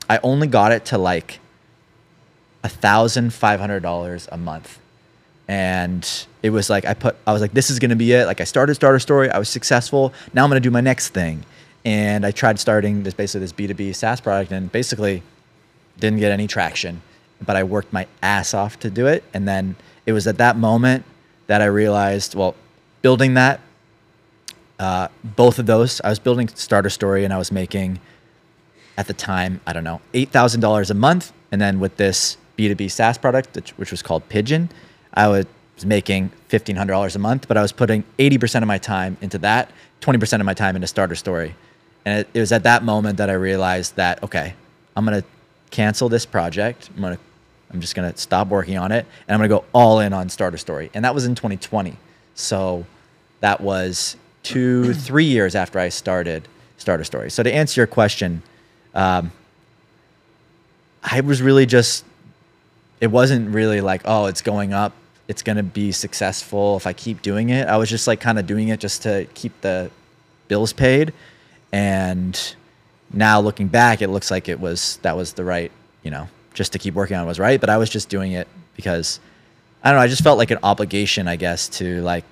C: I only got it to like a thousand five hundred dollars a month, and it was like I put I was like this is gonna be it. Like I started Starter Story, I was successful. Now I'm gonna do my next thing, and I tried starting this basically this B two B SaaS product, and basically didn't get any traction, but I worked my ass off to do it. And then it was at that moment that I realized, well, building that, uh, both of those, I was building Starter Story and I was making at the time, I don't know, $8,000 a month. And then with this B2B SaaS product, which, was called Pigeon, I was making $1,500 a month, but I was putting 80% of my time into that, 20% of my time into Starter Story. And it, it was at that moment that I realized that, okay, I'm going to cancel this project. I'm to, I'm just going to stop working on it and I'm going to go all in on Starter Story. And that was in 2020. So that was two, three years after I started Starter Story. So to answer your question, um, I was really just, it wasn't really like, oh, it's going up. It's going to be successful if I keep doing it. I was just like kind of doing it just to keep the bills paid. And now looking back, it looks like it was, that was the right, you know, just to keep working on was right. But I was just doing it because I don't know. I just felt like an obligation, I guess, to like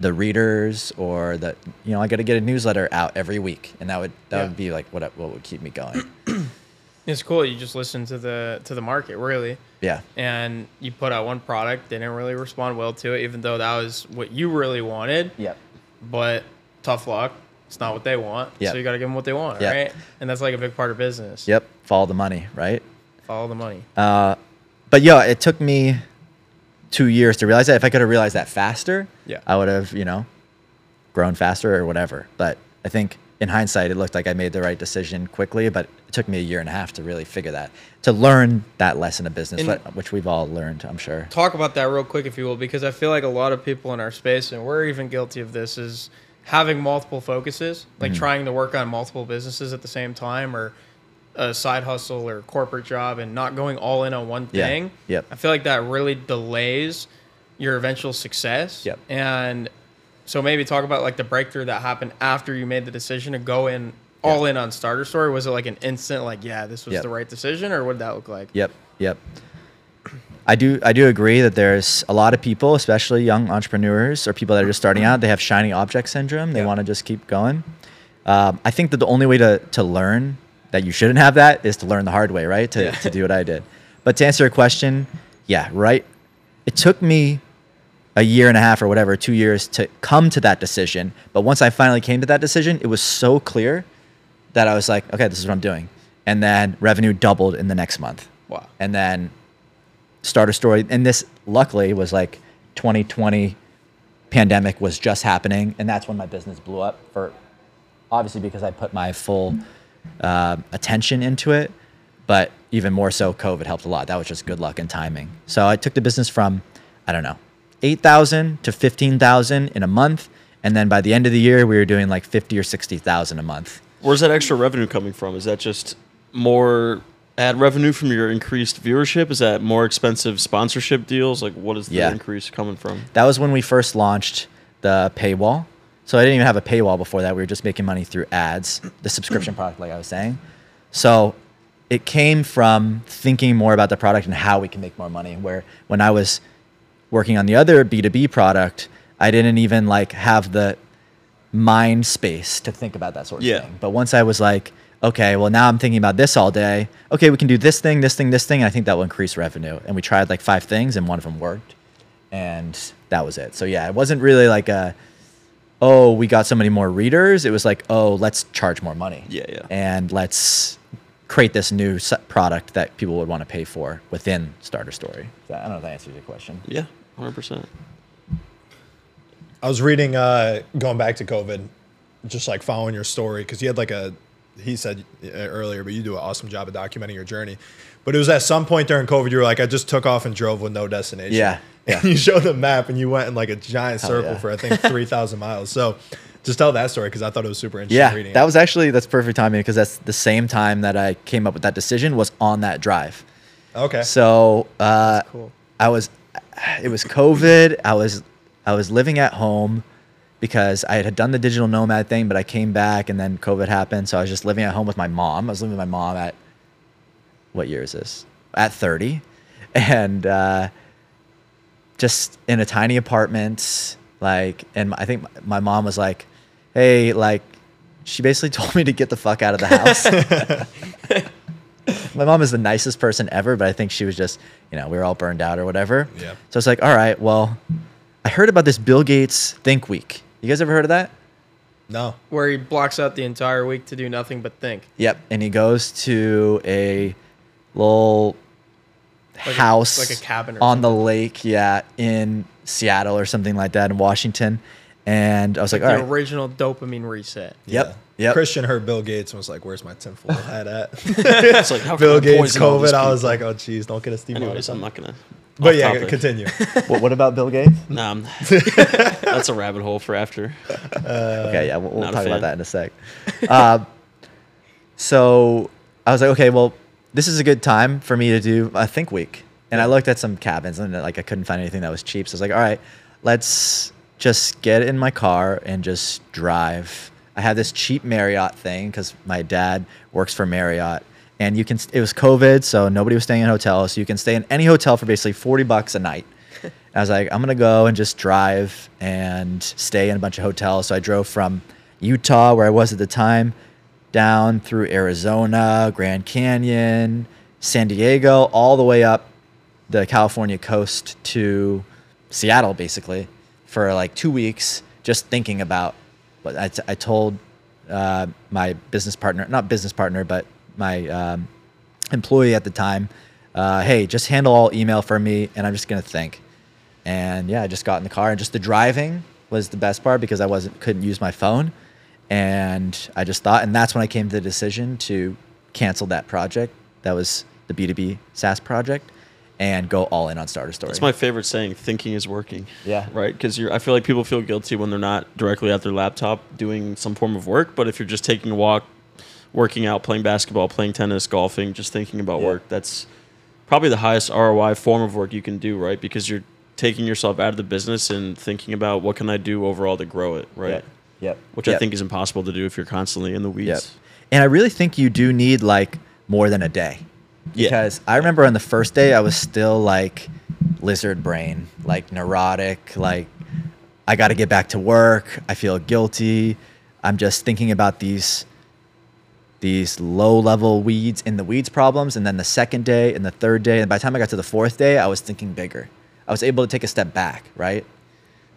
C: the readers or the you know I got to get a newsletter out every week, and that would that
A: Yeah.
C: would be like what what would keep me going.
A: It's cool. You just listen to the to the market, really.
C: yeah,
A: and you put out one product, they didn't really respond well to it, even though that was what you really wanted.
C: yep,
A: But tough luck, it's not what they want.
C: Yep.
A: So you got to give them what they want,
C: Yep.
A: right? And that's like a big part of business.
C: yep. Follow the money, right?
A: Follow the money.
C: Uh, but yeah, it took me two years to realize that. If I could have realized that faster,
A: Yeah.
C: I would have you know grown faster or whatever. But I think in hindsight, it looked like I made the right decision quickly. But it took me a year and a half to really figure that to learn that lesson of business,
A: And-
C: which we've all learned, I'm sure.
A: Talk about that real quick, if you will, because I feel like a lot of people in our space, and we're even guilty of this, is having multiple focuses, like
C: Mm-hmm.
A: trying to work on multiple businesses at the same time, or a side hustle or corporate job, and not going all in on one
C: Yeah.
A: thing.
C: Yep.
A: I feel like that really delays your eventual success.
C: Yep.
A: And so maybe talk about like the breakthrough that happened after you made the decision to go in all in on Starter Story. Was it like an instant like, yeah, this was
C: Yep.
A: the right decision, or what did that look like?
C: Yep, yep. I do I do agree that there's a lot of people, especially young entrepreneurs or people that are just starting out, they have shiny object syndrome. They
A: Yeah.
C: want to just keep going. Um, I think that the only way to, to learn that you shouldn't have that is to learn the hard way, right? To,
A: Yeah.
C: to do what I did. But to answer your question, yeah, right. It took me a year and a half or whatever, two years to come to that decision. But once I finally came to that decision, it was so clear that I was like, okay, this is what I'm doing. And then revenue doubled in the next month
A: Wow.
C: and then Starter Story and this luckily was like 2020 pandemic was just happening, and that's when my business blew up. For obviously because I put my full uh, attention into it, but even more so, COVID helped a lot. That was just good luck and timing. So I took the business from I don't know eight thousand to fifteen thousand in a month, and then by the end of the year, we were doing like fifty or sixty thousand a month.
D: Where's that extra revenue coming from? Is that just more ad revenue from your increased viewership? Is that more expensive sponsorship deals? Like, what is the
C: Yeah.
D: increase coming from?
C: That was when we first launched the paywall. So I didn't even have a paywall before that. We were just making money through ads, the subscription product, like I was saying. So it came from thinking more about the product and how we can make more money. Where when I was working on the other B2B product, I didn't even like have the mind space to think about that sort of
D: Yeah.
C: thing. But once I was like, okay, well now I'm thinking about this all day. Okay, we can do this thing, this thing, this thing. And I think that will increase revenue. And we tried like five things, and one of them worked, and that was it. So yeah, it wasn't really like a, oh, we got so many more readers. It was like, oh, let's charge more money.
D: Yeah, yeah.
C: And let's create this new s- product that people would want to pay for within Starter Story. I don't know if that answers your question.
D: Yeah, hundred percent.
B: I was reading, uh, going back to COVID, just like following your story because you had like a, he said uh, earlier, but you do an awesome job of documenting your journey. But it was at some point during COVID, you were like, I just took off and drove with no destination.
C: Yeah,
B: And you showed the map and you went in like a giant
C: Hell
B: circle
C: yeah.
B: for I think 3,000 miles. So just tell that story because I thought it was super interesting
C: Yeah,
B: reading
C: that was actually that's perfect timing because that's the same time that I came up with that decision was on that drive.
B: Okay.
C: So uh,
A: cool.
C: I was, it was COVID. I was, I was living at home because I had done the digital nomad thing, but I came back and then COVID happened. So I was just living at home with my mom. I was living with my mom at, what year is this? At 30. And uh, just in a tiny apartment. Like, and I think my mom was like, hey, like, she basically told me to get the fuck out of the house. my mom is the nicest person ever, but I think she was just, you know, we were all burned out or whatever.
B: Yeah.
C: So it's like, all right, well, I heard about this Bill Gates Think Week. You guys ever heard of that?
B: no.
A: Where he blocks out the entire week to do nothing but think.
C: Yep. And he goes to a little
A: Like a-
C: house
A: like a cabin or
C: on the lake, yeah, in Seattle or something like that in Washington. And I was like,
A: the
C: all right.
A: original dopamine reset.
C: Yep.
B: Yeah.
C: Yep.
B: Christian heard Bill Gates and was like, "Where's my tinfoil hat at?"
D: It's like how
B: Bill Gates,
D: poison all these
B: COVID. I was like, "Oh, geez, don't get a Steve
D: anyways, I'm not gonna.
B: But yeah,
D: topic.
B: continue.
C: what, what about Bill Gates?
D: Nah, that's a rabbit hole for after.
C: okay, yeah, we'll, we'll talk about that in a sec. um, so I was like, okay, well, this is a good time for me to do a think week. And I looked at some cabins and like I couldn't find anything that was cheap. So I was like, all right, let's just get in my car and just drive. I had this cheap Marriott thing because my dad works for Marriott. And you can, it was COVID, so nobody was staying in hotels. So you can stay in any hotel for basically 40 bucks a night. I was like, I'm gonna go and just drive and stay in a bunch of hotels. So I drove from Utah, where I was at the time, down through Arizona, Grand Canyon, San Diego, all the way up the California coast to Seattle, basically, for like two weeks, just thinking about. But I, t- I told uh, my business partner, not business partner, but my um, employee at the time, uh, hey, just handle all email for me, and I'm just gonna think. And yeah, I just got in the car, and just the driving was the best part because I wasn't couldn't use my phone, and I just thought, and that's when I came to the decision to cancel that project. That was the B2B SaaS project, and go all in on Starter Story.
D: That's my favorite saying. Thinking is working.
C: Yeah.
D: Right. Because you're. I feel like people feel guilty when they're not directly at their laptop doing some form of work. But if you're just taking a walk, working out, playing basketball, playing tennis, golfing, just thinking about
C: Yeah.
D: work, that's probably the highest ROI form of work you can do. Right. Because you're taking yourself out of the business and thinking about what can I do overall to grow it. Right.
C: Yep. Yep.
D: Which I think is impossible to do if you're constantly in the weeds.
C: Yep. And I really think you do need like more than a day.
D: Yeah.
C: Because I remember on the first day I was still like lizard brain, like neurotic, like I got to get back to work. I feel guilty. I'm just thinking about these these low level weeds in the weeds problems and then the second day and the third day and by the time I got to the fourth day I was thinking bigger. I was able to take a step back, right?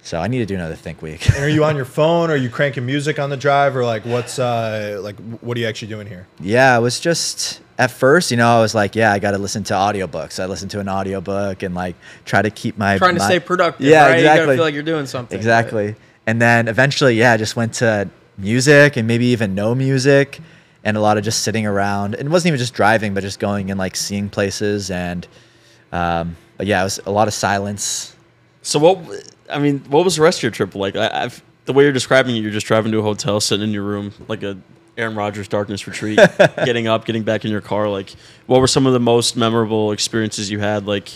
C: So I need to do another think week.
B: And are you on your phone? Are you cranking music on the drive, or like what's uh like what are you actually doing here?
C: yeah, it was just at first, you know, I was like, yeah, I got to listen to audiobooks. I listened to an audiobook and like try to keep my
A: Trying to
C: my-
A: stay productive.
C: Yeah,
A: right? You gotta
C: exactly.
A: feel like you're doing something.
C: Exactly. And then eventually, yeah, I just went to music and maybe even no music and a lot of just sitting around. And it wasn't even just driving, but just going and like seeing places. And, um, but yeah, it was a lot of silence.
D: So what? I mean, what was the rest of your trip like? I, I've the way you're describing it, you're just driving to a hotel, sitting in your room like a Aaron Rodgers darkness retreat, getting up, getting back in your car. Like, what were some of the most memorable experiences you had? Like,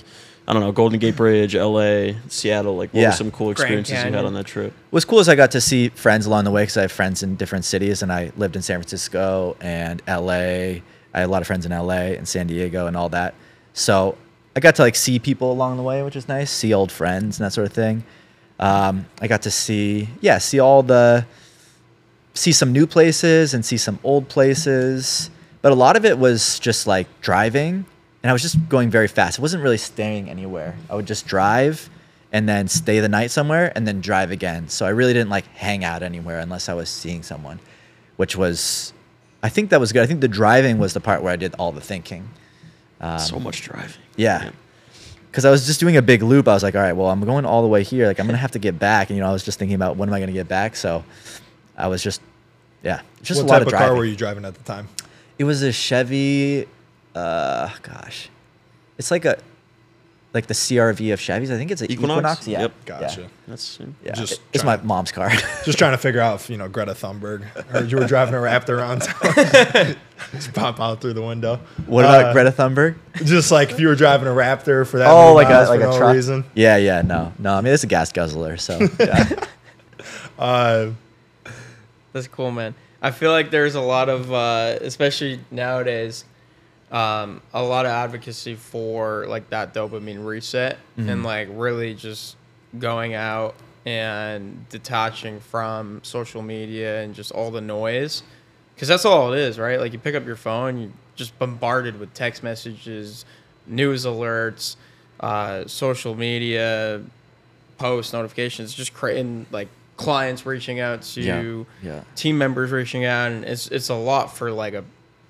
D: I don't know, Golden Gate Bridge, L.A., Seattle. Like, what
C: Yeah.
D: were some cool experiences you had on that trip?
C: What's cool is I got to see friends along the way because I have friends in different cities and I lived in San Francisco and LA. I had a lot of friends in LA and San Diego and all that. So I got to like see people along the way, which is nice, see old friends and that sort of thing. Um, I got to see, yeah, see all the, see some new places and see some old places. But a lot of it was just like driving and I was just going very fast. I wasn't really staying anywhere. I would just drive and then stay the night somewhere and then drive again. So I really didn't like hang out anywhere unless I was seeing someone, which was, I think that was good. I think the driving was the part where I did all the thinking. Um,
D: so much driving.
C: yeah. Because I was just doing a big loop. I was like, all right, well, I'm going all the way here. Like, I'm going to have to get back. And, you know, I was just thinking about when am I going to get back? So I was just, yeah, just
B: what
C: a lot
B: type
C: of
B: of
C: driving.
B: car were you driving at the time?
C: It was a Chevy. Uh, gosh, it's like a like the CRV of Chevys. I think it's an
D: Equinox?
C: Equinox. Yeah,
D: Yep.
B: Gotcha.
C: Yeah,
D: That's
C: yeah.
B: Just
C: It- it's my
B: trying-
C: mom's car.
B: Just trying to figure out if you know Greta Thunberg or you were driving a Raptor around town. just pop out through the window.
C: what about
B: Uh,
C: Greta Thunberg?
B: Just like if you were driving a Raptor for that.
C: Oh, like a like
B: for
C: a
B: no
C: truck.
B: reason.
C: Yeah, yeah. No, no. I mean, it's a gas guzzler. So yeah.
B: Uh,
A: That's cool, man. I feel like there's a lot of, uh, especially nowadays, um, a lot of advocacy for like that dopamine reset and like really just going out and detaching from social media and just all the noise. Because that's all it is, right? Like you pick up your phone, you're just bombarded with text messages, news alerts, uh, social media, post notifications, just creating like clients reaching out to
C: Yeah, yeah.
A: team members reaching out, and it's it's a lot for like a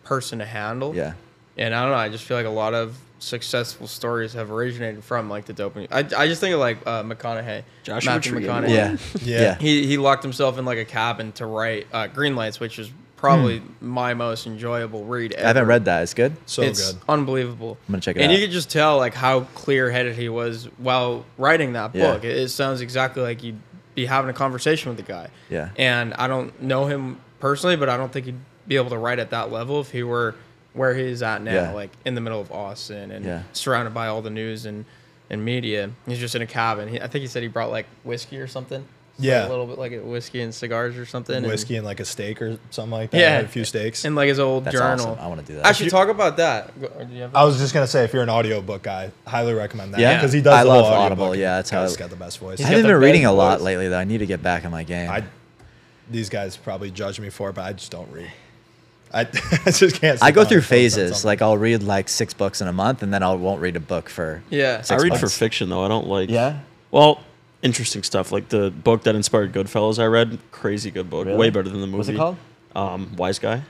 A: person to handle.
C: yeah.
A: And I don't know. I just feel like a lot of successful stories have originated from like the dopamine. I, I just think of like uh, McConaughey,
D: Joshua
A: Matthew
D: Tree,
A: McConaughey.
C: Yeah.
B: Yeah.
C: Yeah.
A: He he locked himself in like a cabin to write uh, Green Lights, which is probably my most enjoyable read. Ever.
C: Hmm. I haven't read that. It's good.
B: so
A: it's
B: good.
A: unbelievable.
C: I'm gonna check it
A: and
C: out.
A: you could just tell like how clear headed he was while writing that
C: Yeah.
A: book. It, it sounds exactly like you'd be having a conversation with the guy.
C: Yeah.
A: And I don't know him personally, but I don't think he'd be able to write at that level if he were where he's at now,
C: Yeah.
A: like in the middle of Austin and
C: Yeah.
A: surrounded by all the news and, and media. He's just in a cabin. He, I think he said he brought like whiskey or something. So
B: Yeah.
A: a little bit like whiskey and cigars or something.
B: Whiskey and like a steak or something like that.
A: Yeah.
B: A few steaks.
A: and like his old
C: That's
A: journal.
C: awesome. I want to do that.
A: Actually, talk about that. Go- or do you have-
B: I was just gonna say, if you're an audiobook guy, highly recommend that.
C: Yeah?
B: because he does.
C: I love Audible,
B: audiobook.
C: yeah, that's how it-
B: got the best voice.
C: I haven't been reading a lot
A: voice.
C: lately though. I need to get back on my game.
B: I, these guys probably judge me for it, but I just don't read. I, I just can't.
C: I go through
B: and focus on
C: phases. Like I'll read like six books in a month, and then I won't read a book for.
A: yeah.
D: I
C: Six
D: read for fiction though. I don't like.
C: Yeah.
D: Well, interesting stuff like the book that inspired Goodfellas. I read crazy good book,
C: Really?
D: way better than the movie.
C: What's it called?
D: Um, Wise Guy.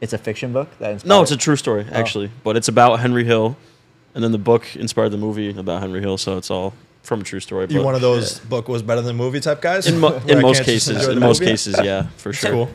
C: It's a fiction book that inspired.
D: No, it's a true story
C: Oh.
D: actually, but it's about Henry Hill, and then the book inspired the movie about Henry Hill, so it's all from a true story.
B: you
D: but
B: one of those book was better than movie type guys.
D: in, mo- in most cases, in most
B: movie?
D: cases, yeah, for sure.
B: cool.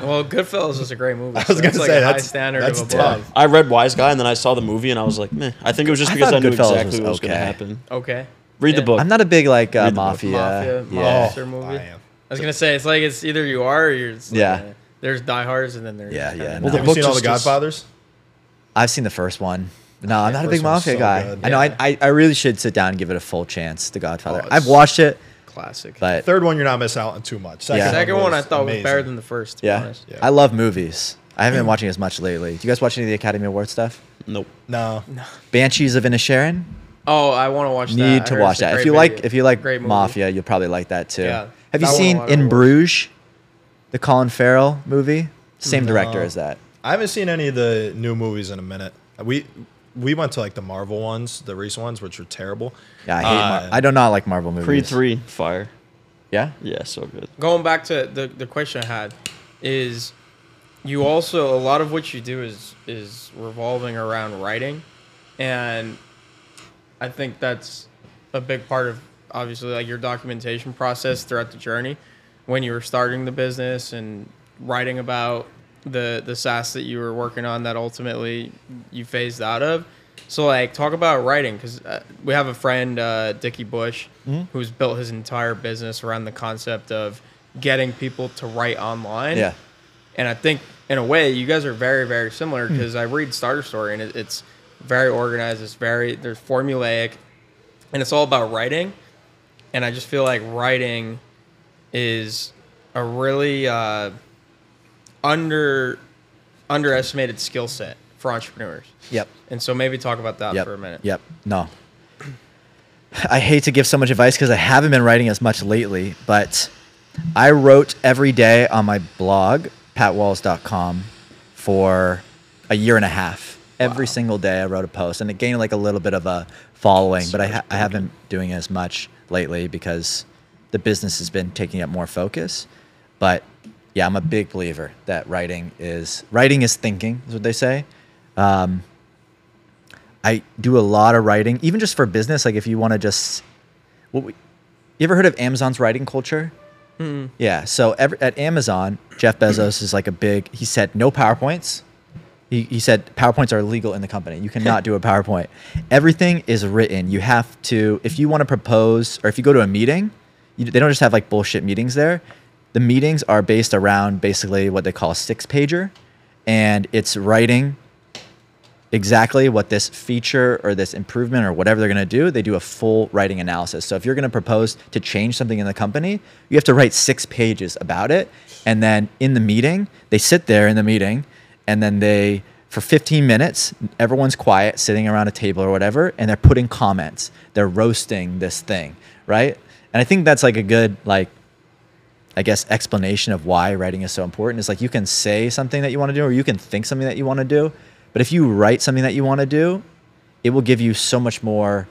A: Well, Goodfellas is a great movie.
B: I was
A: so
B: gonna
A: it's like
B: say,
A: a high
B: that's-
A: standard
B: that's
A: of
B: tough.
A: above.
D: I read Wise Guy, and then I saw the movie, and I was like, meh. I think it was just
C: I
D: because I,
C: thought
D: knew
C: Goodfellas
D: exactly
C: was
D: what was going to
C: okay.
D: happen.
A: Okay.
D: Read the
A: Yeah.
D: book.
C: I'm not a big like uh,
D: Read the book.
C: mafia.
A: Mafia,
C: yeah.
A: Monster
B: Oh,
A: movie.
B: I am.
A: I was gonna say it's like it's either you are or you're. It's like,
C: Yeah.
A: uh, there's diehards and then there's.
C: Yeah, yeah,
A: kinda-
C: no.
D: Well, the
B: Have you
D: book
B: seen all the
D: just is-
B: Godfathers?
C: I've seen the first one. No, I'm not a
B: first
C: big
B: one's
C: mafia
B: so
C: guy.
B: good.
C: I know. I, I I really should sit down and give it a full chance. The Godfather.
B: Oh,
C: I've watched it,
A: Classic.
C: but
B: Third one, you're not missing out on too much. Second,
C: Yeah.
A: Second one I
B: was
A: thought was better than the first. To be
C: yeah,
A: honest.
B: Yeah.
C: I love movies. I haven't been watching as much lately. Do you guys watch any of the Academy Award stuff?
D: Nope.
B: No, no.
C: Banshees of Inisherin.
A: Oh, I want to watch that.
C: Need
A: I
C: to watch that. If
A: great
C: you like, if you like
A: Great
C: mafia, you'll probably like that too.
A: Yeah.
C: Have you seen In. Bruges, the Colin Farrell movie? Same director as that.
B: I haven't seen any of the new movies in a minute. We we went to like the Marvel ones, the recent ones, which were terrible.
C: Yeah, I hate.
B: Uh,
C: Mar- I do not like Marvel movies.
D: Creed three, fire.
C: Yeah.
D: Yeah, so good.
A: going back to the the question I had is you also a lot of what you do is is revolving around writing and I think that's a big part of obviously like your documentation process throughout the journey when you were starting the business and writing about the the SaaS that you were working on that ultimately you phased out of. So like talk about writing because uh, we have a friend uh, Dickie Bush who's built his entire business around the concept of getting people to write online.
C: Yeah.
A: And I think in a way you guys are very very similar because I read Starter Story and it, it's very organized. It's very there's formulaic, and it's all about writing. And I just feel like writing is a really uh, under underestimated skill set for entrepreneurs.
C: Yep.
A: And so maybe talk about that
C: Yep.
A: for a minute.
C: Yep. No. I hate to give so much advice because I haven't been writing as much lately, but I wrote every day on my blog, patwalls.com, for a year and a half. Every single day I wrote a post, and it gained like a little bit of a following, but I, ha- I haven't been doing as much lately because the business has been taking up more focus. But yeah, I'm a big believer that writing is writing is thinking, is what they say. Um, I do a lot of writing, even just for business. Like if you want to just, what we, you ever heard of Amazon's writing culture? Yeah. So every, at Amazon, Jeff Bezos is like a big. He said no powerpoints. He, he said PowerPoints are illegal in the company. You cannot do a PowerPoint. Everything is written. You have to if you want to propose or if you go to a meeting, you, they don't just have like bullshit meetings there. The meetings are based around basically what they call a six pager, and it's writing exactly what this feature or this improvement or whatever they're going to do, they do a full writing analysis. So if you're going to propose to change something in the company, you have to write six pages about it. And then in the meeting, they sit there in the meeting and then they, for 15 minutes, everyone's quiet, sitting around a table or whatever, and they're putting comments. They're roasting this thing, right? And I think that's like a good, like, I guess explanation of why writing is so important is like you can say something that you want to do or you can think something that you want to do, but if you write something that you want to do, it will give you so much more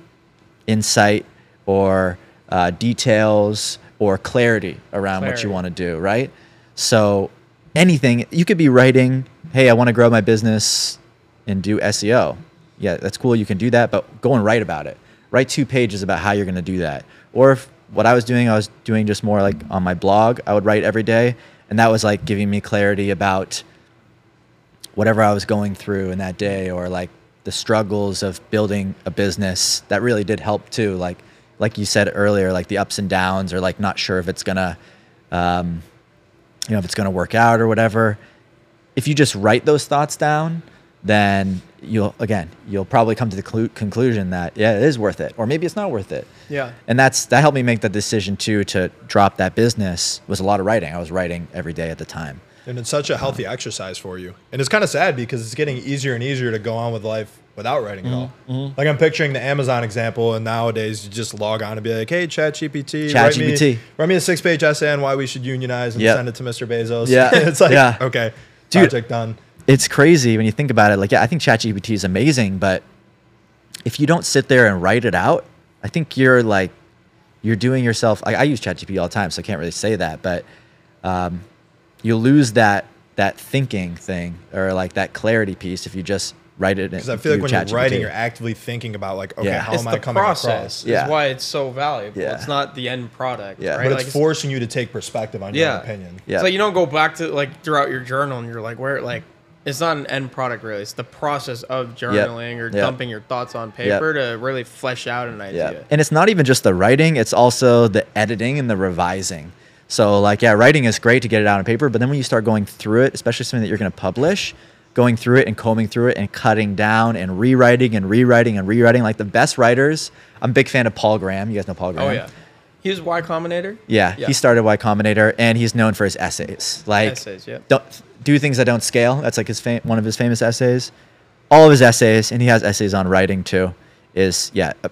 C: insight or uh, details or clarity around what you want to do, right? So anything you could be writing, hey, I want to grow my business and do SEO. Yeah, that's cool. You can do that, but go and write about it. Write two pages about how you're going to do that. Or if what I was doing, I was doing just more like on my blog. I would write every day, and that was like giving me clarity about whatever I was going through in that day, or like the struggles of building a business. That really did help too. Like like you said earlier, like the ups and downs, or like not sure if it's gonna, um, you know, if it's gonna work out or whatever. If you just write those thoughts down, then you'll again you'll probably come to the clu- conclusion that yeah it is worth it or maybe it's not worth it
A: Yeah.
C: and that's that helped me make the decision too to drop that business was a lot of writing i was writing every day at the time
B: And it's such a healthy exercise for you. And it's kind of sad because it's getting easier and easier to go on with life without writing at all.
C: Mm-hmm,
B: Like I'm picturing the Amazon example, and nowadays you just log on and be like, "Hey, ChatGPT, write me, write me a six-page essay on why we should unionize and
C: Yep.
B: send it to Mr. Bezos."
C: Yeah.
B: it's like,
C: Yeah.
B: okay,
C: Dude.
B: project done.
C: It's crazy when you think about it like yeah i think chatgpt is amazing but if you don't sit there and write it out i think you're like you're doing yourself like i use chatgpt all the time so i can't really say that but um, you lose that that thinking thing or like that clarity piece if you just write it
B: Because I feel like when you're writing, you're actively thinking about like, okay,
C: Yeah.
B: how
A: it's
B: am
A: the
B: I coming
A: process
B: across?
A: is
C: Yeah.
A: why it's so valuable.
C: Yeah.
A: It's not the end product.
C: Yeah.
A: Right?
B: But
A: Like,
B: it's forcing you to take perspective on your
A: Yeah.
B: own opinion.
C: Yeah.
A: It's like you don't go back to like throughout your journal and you're like where like it's not an end product really. It's the process of journaling or
C: Yep.
A: dumping your thoughts on paper to really flesh out an idea.
C: And it's not even just the writing, it's also the editing and the revising. So like yeah, writing is great to get it out on paper, but then when you start going through it, especially something that you're going to publish, going through it and combing through it and cutting down and rewriting and rewriting and rewriting like the best writers. I'm a big fan of Paul Graham. You guys know Paul Graham?
A: Oh yeah. He was Y Combinator.
C: Yeah,
A: Yeah.
C: he started Y Combinator, and he's known for his essays. Like,
A: Essays, yeah.
C: don't do things that don't scale. That's like his one of his famous essays. All of his essays, and he has essays on writing too. Is yeah, uh,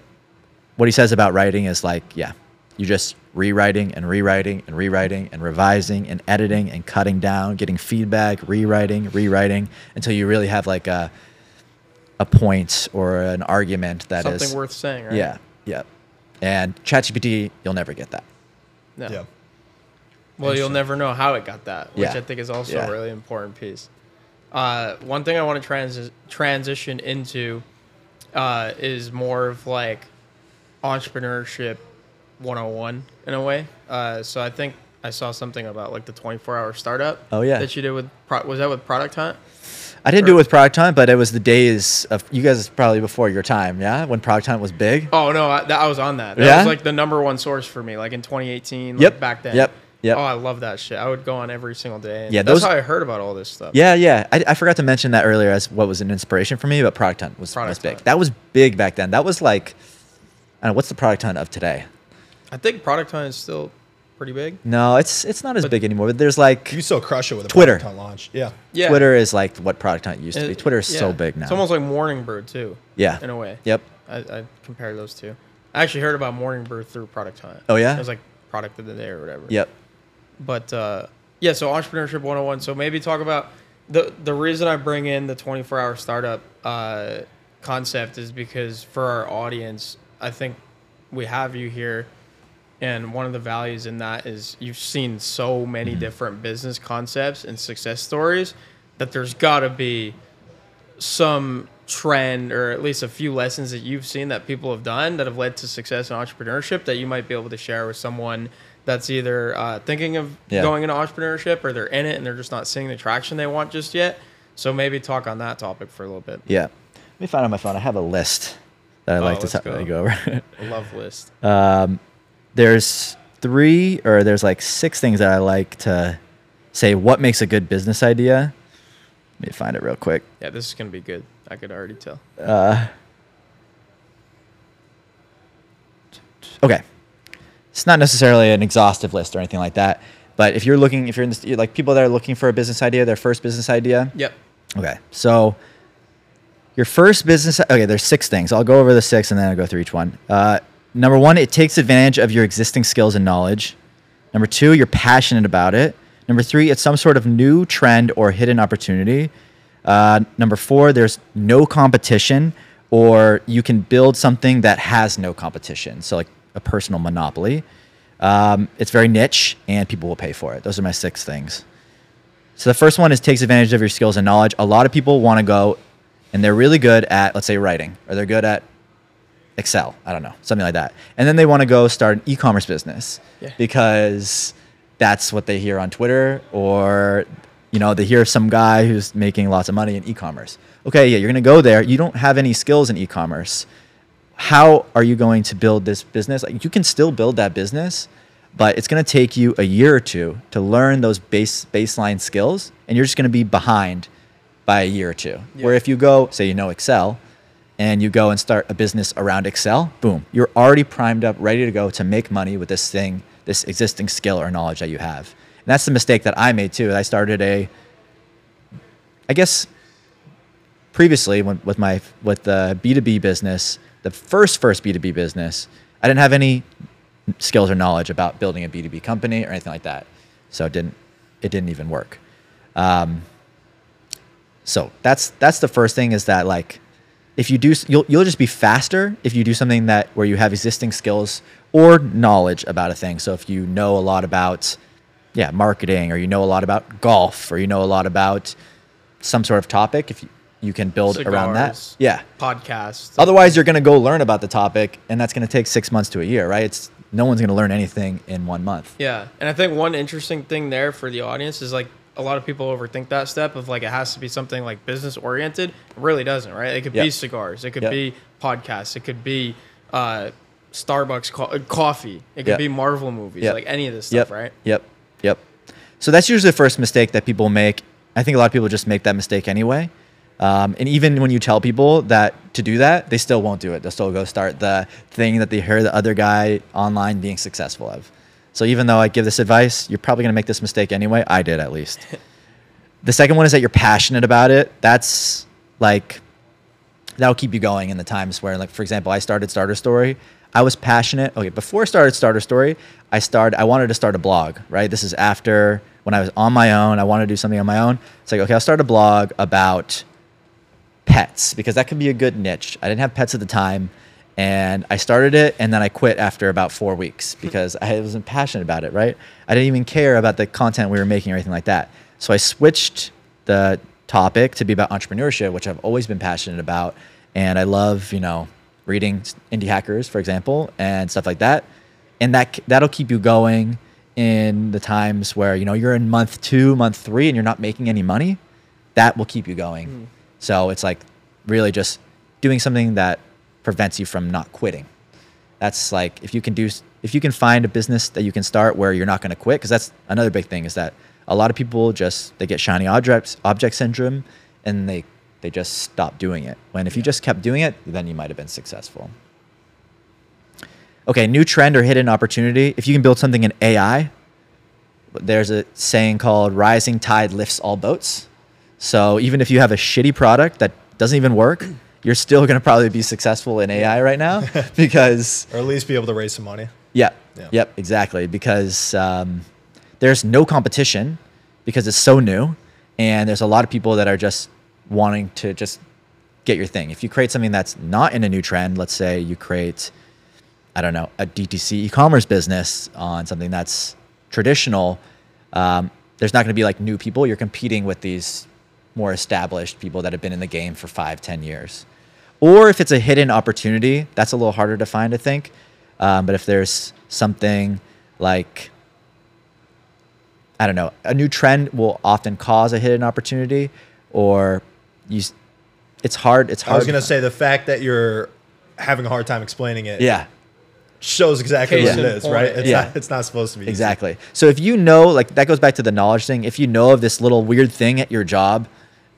C: what he says about writing is like yeah, you just rewriting and rewriting and rewriting and revising and editing and cutting down, getting feedback, rewriting, rewriting until you really have like a a point or an argument that is
A: Something worth saying, right?
C: Yeah, yeah. And ChatGPT, you'll never get that.
A: No.
B: Yeah.
A: Well, you'll never know how it got that, which
C: Yeah.
A: I think is also
C: Yeah.
A: a really important piece. Uh, one thing I want to transi- transition into uh, is more of like entrepreneurship 101 in a way. Uh, so I think I saw something about like the 24 hour startup.
C: Oh, yeah.
A: That you did with, Pro- was that with Product Hunt?
C: I didn't do it with Product Hunt, but it was the days of you guys probably before your time, yeah, when Product Hunt was big.
A: Oh, no, I, that, I was on that. That
C: Yeah?
A: was like the number one source for me, like in 2018, like
C: Yep.
A: back then.
C: Yep. Yep.
A: Oh, I love that shit. I would go on every single day.
C: Yeah,
A: That's how I heard about all this stuff.
C: Yeah, yeah. I, I forgot to mention that earlier as what was an inspiration for me, but Product Hunt was, was big.
A: Hunt.
C: That was big back then. That was like, I don't know, what's the Product Hunt of today?
A: I think Product Hunt is still pretty big.
C: No, it's it's not as
A: But-
C: big anymore. But there's like
B: You still crush it with a
C: Twitter.
B: product on launch. Yeah.
A: Yeah.
C: Twitter is like what Product Hunt used to be.
A: And-
C: Twitter is so big now.
A: It's almost like Morning Brew too.
C: Yeah.
A: In a way.
C: Yep.
A: I, I compare those two. I actually heard about Morning Brew through Product Hunt.
C: Oh, yeah?
A: It was like product of the day or whatever.
C: Yep.
A: But uh, yeah, so entrepreneurship 101. So maybe talk about the the reason I bring in the 24 hour startup uh, concept is because for our audience, I think we have you here. And one of the values in that is you've seen so many different business concepts and success stories that there's got to be some trend or at least a few lessons that you've seen that people have done that have led to success in entrepreneurship that you might be able to share with someone that's either uh, thinking of
C: Yeah.
A: going into entrepreneurship or they're in it and they're just not seeing the traction they want just yet. So maybe talk on that topic for a little bit.
C: Yeah. Let me find on my phone. I have a list that I
A: Oh,
C: like to
A: let's
C: t-
A: go.
C: go over.
A: A love list.
C: um, there's three or there's like six things that I like to say what makes a good business idea. Let me find it real quick.
A: Yeah, this is gonna be good. I could already tell.
C: Uh, okay. It's not necessarily an exhaustive list or anything like that, but if you're looking, if you're in this, like people that are looking for a business idea, their first business idea.
A: Yep.
C: Okay. So your first business, okay, there's six things. I'll go over the six and then I'll go through each one. Uh, number one, it takes advantage of your existing skills and knowledge. Number two, you're passionate about it. Number three, it's some sort of new trend or hidden opportunity. Uh, number four, there's no competition, or you can build something that has no competition. So, like a personal monopoly. Um, it's very niche, and people will pay for it. Those are my six things. So the first one is takes advantage of your skills and knowledge. A lot of people want to go and they're really good at, let's say, writing, or they're good at Excel. I don't know, something like that. And then they want to go start an e-commerce business
A: Yeah.
C: because that's what they hear on Twitter, or you know, they hear some guy who's making lots of money in e-commerce. Okay, yeah, you're going to go there. You don't have any skills in e-commerce. How are you going to build this business? Like, you can still build that business, but it's going to take you a year or two to learn those base baseline skills, and you're just going to be behind by a year or two. Where if you go, say you know Excel, and you go and start a business around Excel, boom, you're already primed up, ready to go to make money with this thing, this existing skill or knowledge that you have. And that's the mistake that I made too. I started a, I guess, previously when, with my with the B two B business, the first first B two B business, I didn't have any skills or knowledge about building a B two B company or anything like that, so it didn't it didn't even work. Um, so that's that's the first thing is that like if you do you'll you'll just be faster if you do something that where you have existing skills or knowledge about a thing. So if you know a lot about yeah, marketing or you know a lot about golf or you know a lot about some sort of topic, if you, you can build around that. Yeah.
A: Podcast.
C: Otherwise you're going to go learn about the topic and that's going to take 6 months to a year, right? It's no one's going to learn anything in 1 month.
A: Yeah, and I think one interesting thing there for the audience is like a lot of people overthink that step of like it has to be something like business oriented. It really doesn't, right? It could be cigars, it could
C: Yep.
A: be podcasts, it could be uh, Starbucks co- uh, coffee, it could
C: Yep.
A: be Marvel movies,
C: Yep.
A: like any of this
C: Yep.
A: stuff, right?
C: Yep. Yep. So that's usually the first mistake that people make. I think a lot of people just make that mistake anyway. Um, and even when you tell people that to do that, they still won't do it. They'll still go start the thing that they heard the other guy online being successful of. So even though I give this advice, you're probably going to make this mistake anyway. I did at least. the second one is that you're passionate about it. That's like that'll keep you going in the times where like for example i started starter story i was passionate okay before i started starter story i started i wanted to start a blog right this is after when i was on my own i wanted to do something on my own it's like okay i'll start a blog about pets because that could be a good niche. I didn't have pets at the time, and I started it, and then I quit after about four weeks hmm. because I wasn't passionate about it. Right? I didn't even care about the content we were making or anything like that. So I switched the topic to be about entrepreneurship, which I've always been passionate about, and I love you know reading indie hackers, for example, and stuff like that, and that that'll keep you going in the times where you know you're in month two, month three, and you're not making any money. That will keep you going. Hmm. So it's like really just doing something that prevents you from not quitting. That's like if you can do if you can find a business that you can start where you're not going to quit because that's another big thing is that a lot of people just they get shiny objects object syndrome and they they just stop doing it. When if you just kept doing it, then you might have been successful. Okay, new trend or hidden opportunity. If you can build something in AI, there's a saying called rising tide lifts all boats. So even if you have a shitty product that doesn't even work, you're still going to probably be successful in AI right now because
B: or at least be able to raise some money.
C: yeah,
B: Yeah.
C: yep, exactly because um, there's no competition because it's so new and there's a lot of people that are just wanting to just get your thing. If you create something that's not in a new trend, let's say you create I don't know, a DTC e-commerce business on something that's traditional, um, there's not going to be like new people. You're competing with these more established people that have been in the game for five, ten years. Or if it's a hidden opportunity, that's a little harder to find, I think. Um, but if there's something like, I don't know, a new trend will often cause a hidden opportunity, or you, it's hard. It's hard.
B: I was gonna say the fact that you're having a hard time explaining it
C: yeah.
B: shows exactly
A: Case
B: what it is,
A: point.
B: right? It's
C: Yeah.
B: not it's not supposed to be easy.
C: Exactly. So if you know, like that goes back to the knowledge thing. If you know of this little weird thing at your job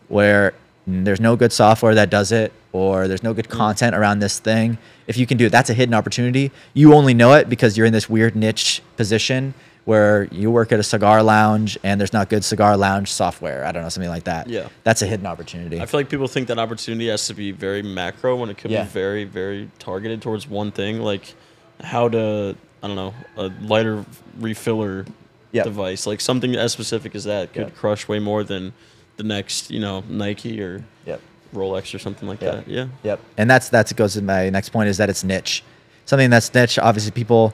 C: where there's no good software that does it, or there's no good hmm. content around this thing, if you can do it, that's a hidden opportunity. You only know it because you're in this weird niche position where you work at a cigar lounge and there's not good cigar lounge software. I don't know, something like that.
D: Yeah.
C: That's a hidden opportunity.
D: I feel like people think that opportunity has to be very macro when it could
C: Yeah.
D: be very, very targeted towards one thing, like how to, I don't know, a lighter refiller
C: Yep.
D: device, like something as specific as that could
C: Yep.
D: crush way more than the next, you know, Nike or
C: yep.
D: Rolex or something like
C: Yeah.
D: that. Yeah.
C: Yep. And that's that's goes to my next point is that it's niche. Something that's niche, obviously people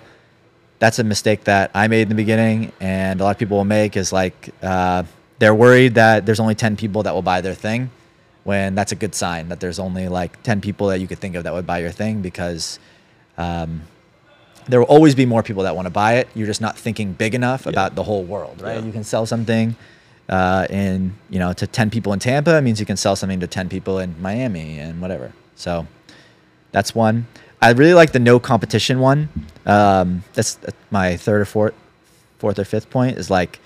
C: that's a mistake that I made in the beginning and a lot of people will make is like uh, they're worried that there's only 10 people that will buy their thing when that's a good sign that there's only like 10 people that you could think of that would buy your thing because um, there will always be more people that want to buy it. You're just not thinking big enough about the whole world, right?
D: Yeah.
C: You can sell something uh, in, you know, to 10 people in Tampa. It means you can sell something to 10 people in Miami and whatever. So that's one. I really like the no competition one. Um, that's, that's my third or fourth, fourth or fifth point is like,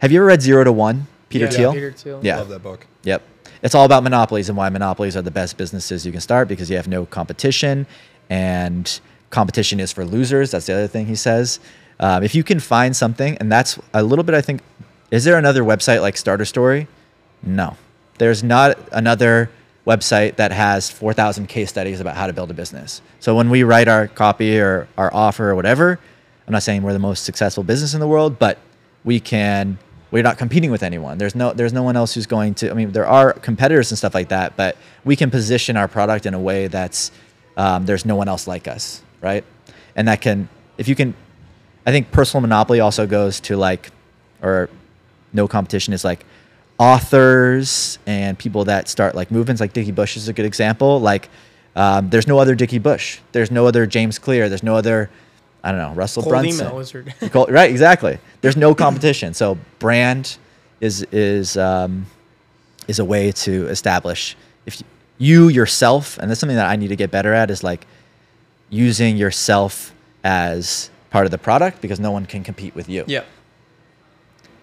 C: have you ever read Zero to One, Peter
A: Yeah,
C: Thiel?
A: Peter Thiel.
C: Yeah.
B: Love that book.
C: Yep. It's all about monopolies and why monopolies are the best businesses you can start because you have no competition and competition is for losers. That's the other thing he says. Um, if you can find something, and that's a little bit, I think, is there another website like Starter Story? No. There's not another website that has 4,000 case studies about how to build a business. So when we write our copy or our offer or whatever, I'm not saying we're the most successful business in the world, but we can we're not competing with anyone. There's no there's no one else who's going to I mean there are competitors and stuff like that, but we can position our product in a way that's um, there's no one else like us, right? And that can if you can I think personal monopoly also goes to like or no competition is like authors and people that start like movements like Dickie Bush is a good example. Like um, there's no other Dickie Bush. There's no other James Clear. There's no other I don't know, Russell
A: Cold
C: Brunson.
A: email wizard.
C: Col- right, exactly. There's no competition. So brand is is um, is a way to establish if you, you yourself, and that's something that I need to get better at, is like using yourself as part of the product because no one can compete with you.
A: yeah.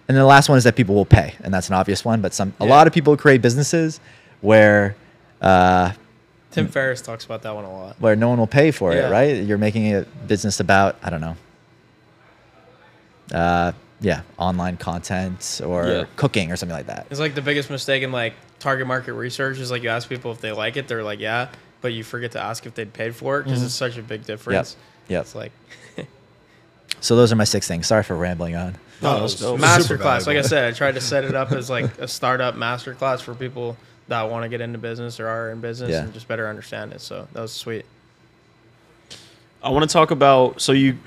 C: And then the last one is that people will pay, and that's an obvious one. But some a lot of people create businesses where uh,
A: Tim Ferriss talks about that one a lot.
C: where no one will pay for
A: Yeah.
C: it, right? You're making a business about I don't know, uh, yeah, online content or
D: Yeah.
C: cooking or something like that.
A: It's like the biggest mistake in like target market research is like you ask people if they like it, they're like yeah, but you forget to ask if they'd paid for it because it's such a big difference.
C: Yep.
A: It's like
C: So those are my six things. Sorry for rambling on.
B: No,
D: No,
B: it was
D: it's dope.
B: super
A: master class. Like I said, I tried to set it up as like a startup master class for people that want to get into business or are in business
C: Yeah.
A: and just better understand it. So that was sweet.
D: I want to talk about. So you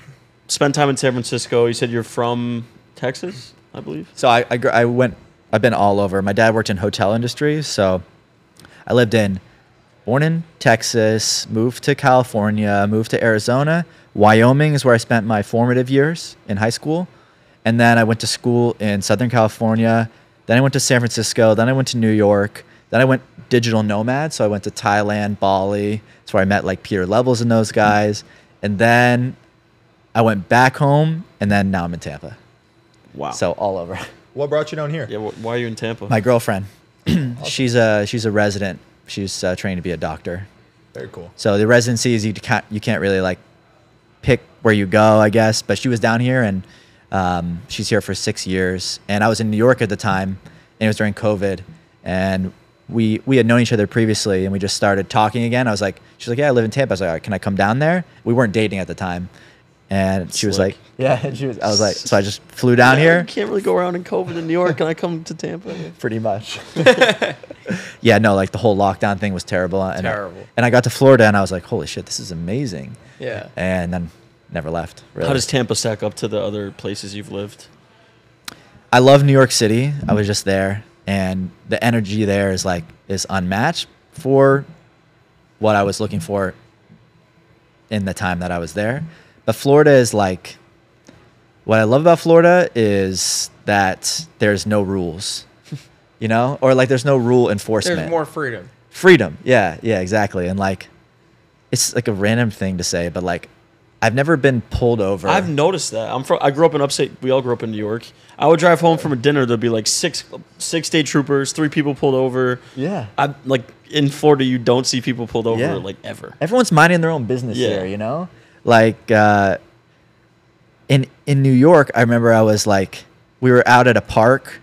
D: spent time in San Francisco. You said you're from Texas, I believe.
C: So I, I, I went, I've been all over. My dad worked in hotel industry. So I lived in, born in Texas, moved to California, moved to Arizona. Wyoming is where I spent my formative years in high school. And then I went to school in Southern California. Then I went to San Francisco. Then I went to New York. Then I went digital nomad. So I went to Thailand, Bali. That's where I met like Pieter Levels and those guys. And then I went back home. And then now I'm in Tampa.
D: Wow.
C: So all over.
B: What brought you down here?
D: yeah, wh- why are you in Tampa?
C: My girlfriend, she's a she's a resident. She's uh, trained to be a doctor.
B: Very cool.
C: So the residencies you can't you can't really like pick where you go, I guess. But she was down here and um, she's here for six years. And I was in New York at the time, and it was during COVID. And we we had known each other previously, and we just started talking again. I was like, she's like, yeah, I live in Tampa. I was like, All right, can I come down there? We weren't dating at the time. And she was like, yeah. And she was, I was like, so I just flew down
D: Yeah,
C: here.
D: You can't really go around in COVID in New York. Can I come to Tampa?
C: pretty much. yeah, no, like the whole lockdown thing was terrible. And I-
A: Terrible.
C: and I got to Florida and I was like, holy shit, this is amazing.
A: Yeah.
C: And then never left. Really.
D: How does Tampa stack up to the other places you've lived?
C: I love New York City. I was just there, and the energy there is like is unmatched for what I was looking for in the time that I was there. But Florida is like what I love about Florida is that there's no rules. You know? Or like there's no rule enforcement.
A: There's more freedom.
C: freedom yeah yeah exactly and like it's like a random thing to say but like i've never been pulled over
D: I've noticed that. I'm from. I grew up in upstate. We all grew up in New York. I would drive home from a dinner. There'd be like six, six state troopers, three people pulled over.
C: yeah
D: I like in Florida. You don't see people pulled over
C: Yeah.
D: like ever.
C: everyone's minding their own business
D: Yeah.
C: here you know like uh in in new york i remember i was like we were out at a park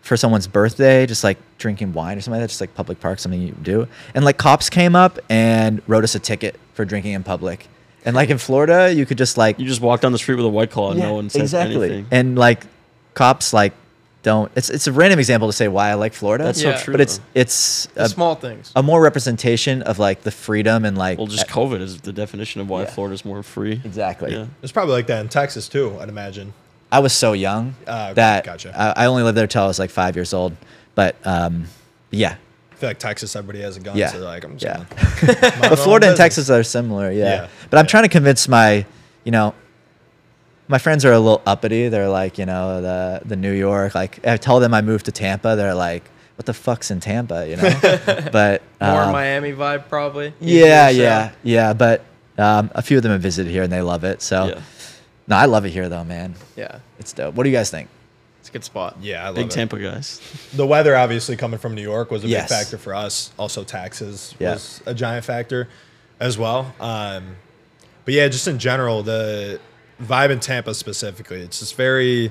C: for someone's birthday just like drinking wine or something like that just like public park something you do and like cops came up and wrote us a ticket for drinking in public and like in florida you could just like
D: You just walk down the street with a white claw and
C: Yeah,
D: no one says
C: exactly.
D: anything.
C: And like cops like don't it's it's a random example to say why I like Florida.
D: That's
A: Yeah.
D: so true.
C: but it's it's a,
A: small things.
C: a more representation of like the freedom and like
D: well, just
C: uh,
D: COVID is the definition of why
C: Yeah.
D: Florida's more free.
C: exactly.
D: Yeah.
B: It's probably like that in Texas too. I'd imagine.
C: I was so young
B: okay,
C: that
B: gotcha.
C: I, I only lived there till I was like five years old. But um, yeah,
B: I feel like Texas, everybody has a gun,
C: Yeah.
B: so they're like, I'm just
C: Yeah.
B: gonna.
C: but Florida and. Texas are similar. Yeah,
B: Yeah,
C: but I'm
B: yeah.
C: trying to convince my, you know. My friends are a little uppity. They're like, you know, the the New York. Like, I tell them I moved to Tampa. They're like, "What the fuck's in Tampa?" You know. but
A: More
C: um,
A: Miami vibe, probably.
C: Yeah,
A: Usually, so-
C: yeah, yeah. But um, a few of them have visited here and they love it. So,
D: Yeah.
C: no, I love it here though, man.
A: Yeah.
C: It's dope. What do you guys think?
A: It's a good spot.
B: Yeah, I love
D: Big
B: it.
D: Tampa guys.
B: The weather, obviously, coming from New York was a
C: Yes.
B: big factor for us. Also, taxes
C: Yeah.
B: was a giant factor as well. Um, but yeah, just in general, the vibe in Tampa specifically, it's just very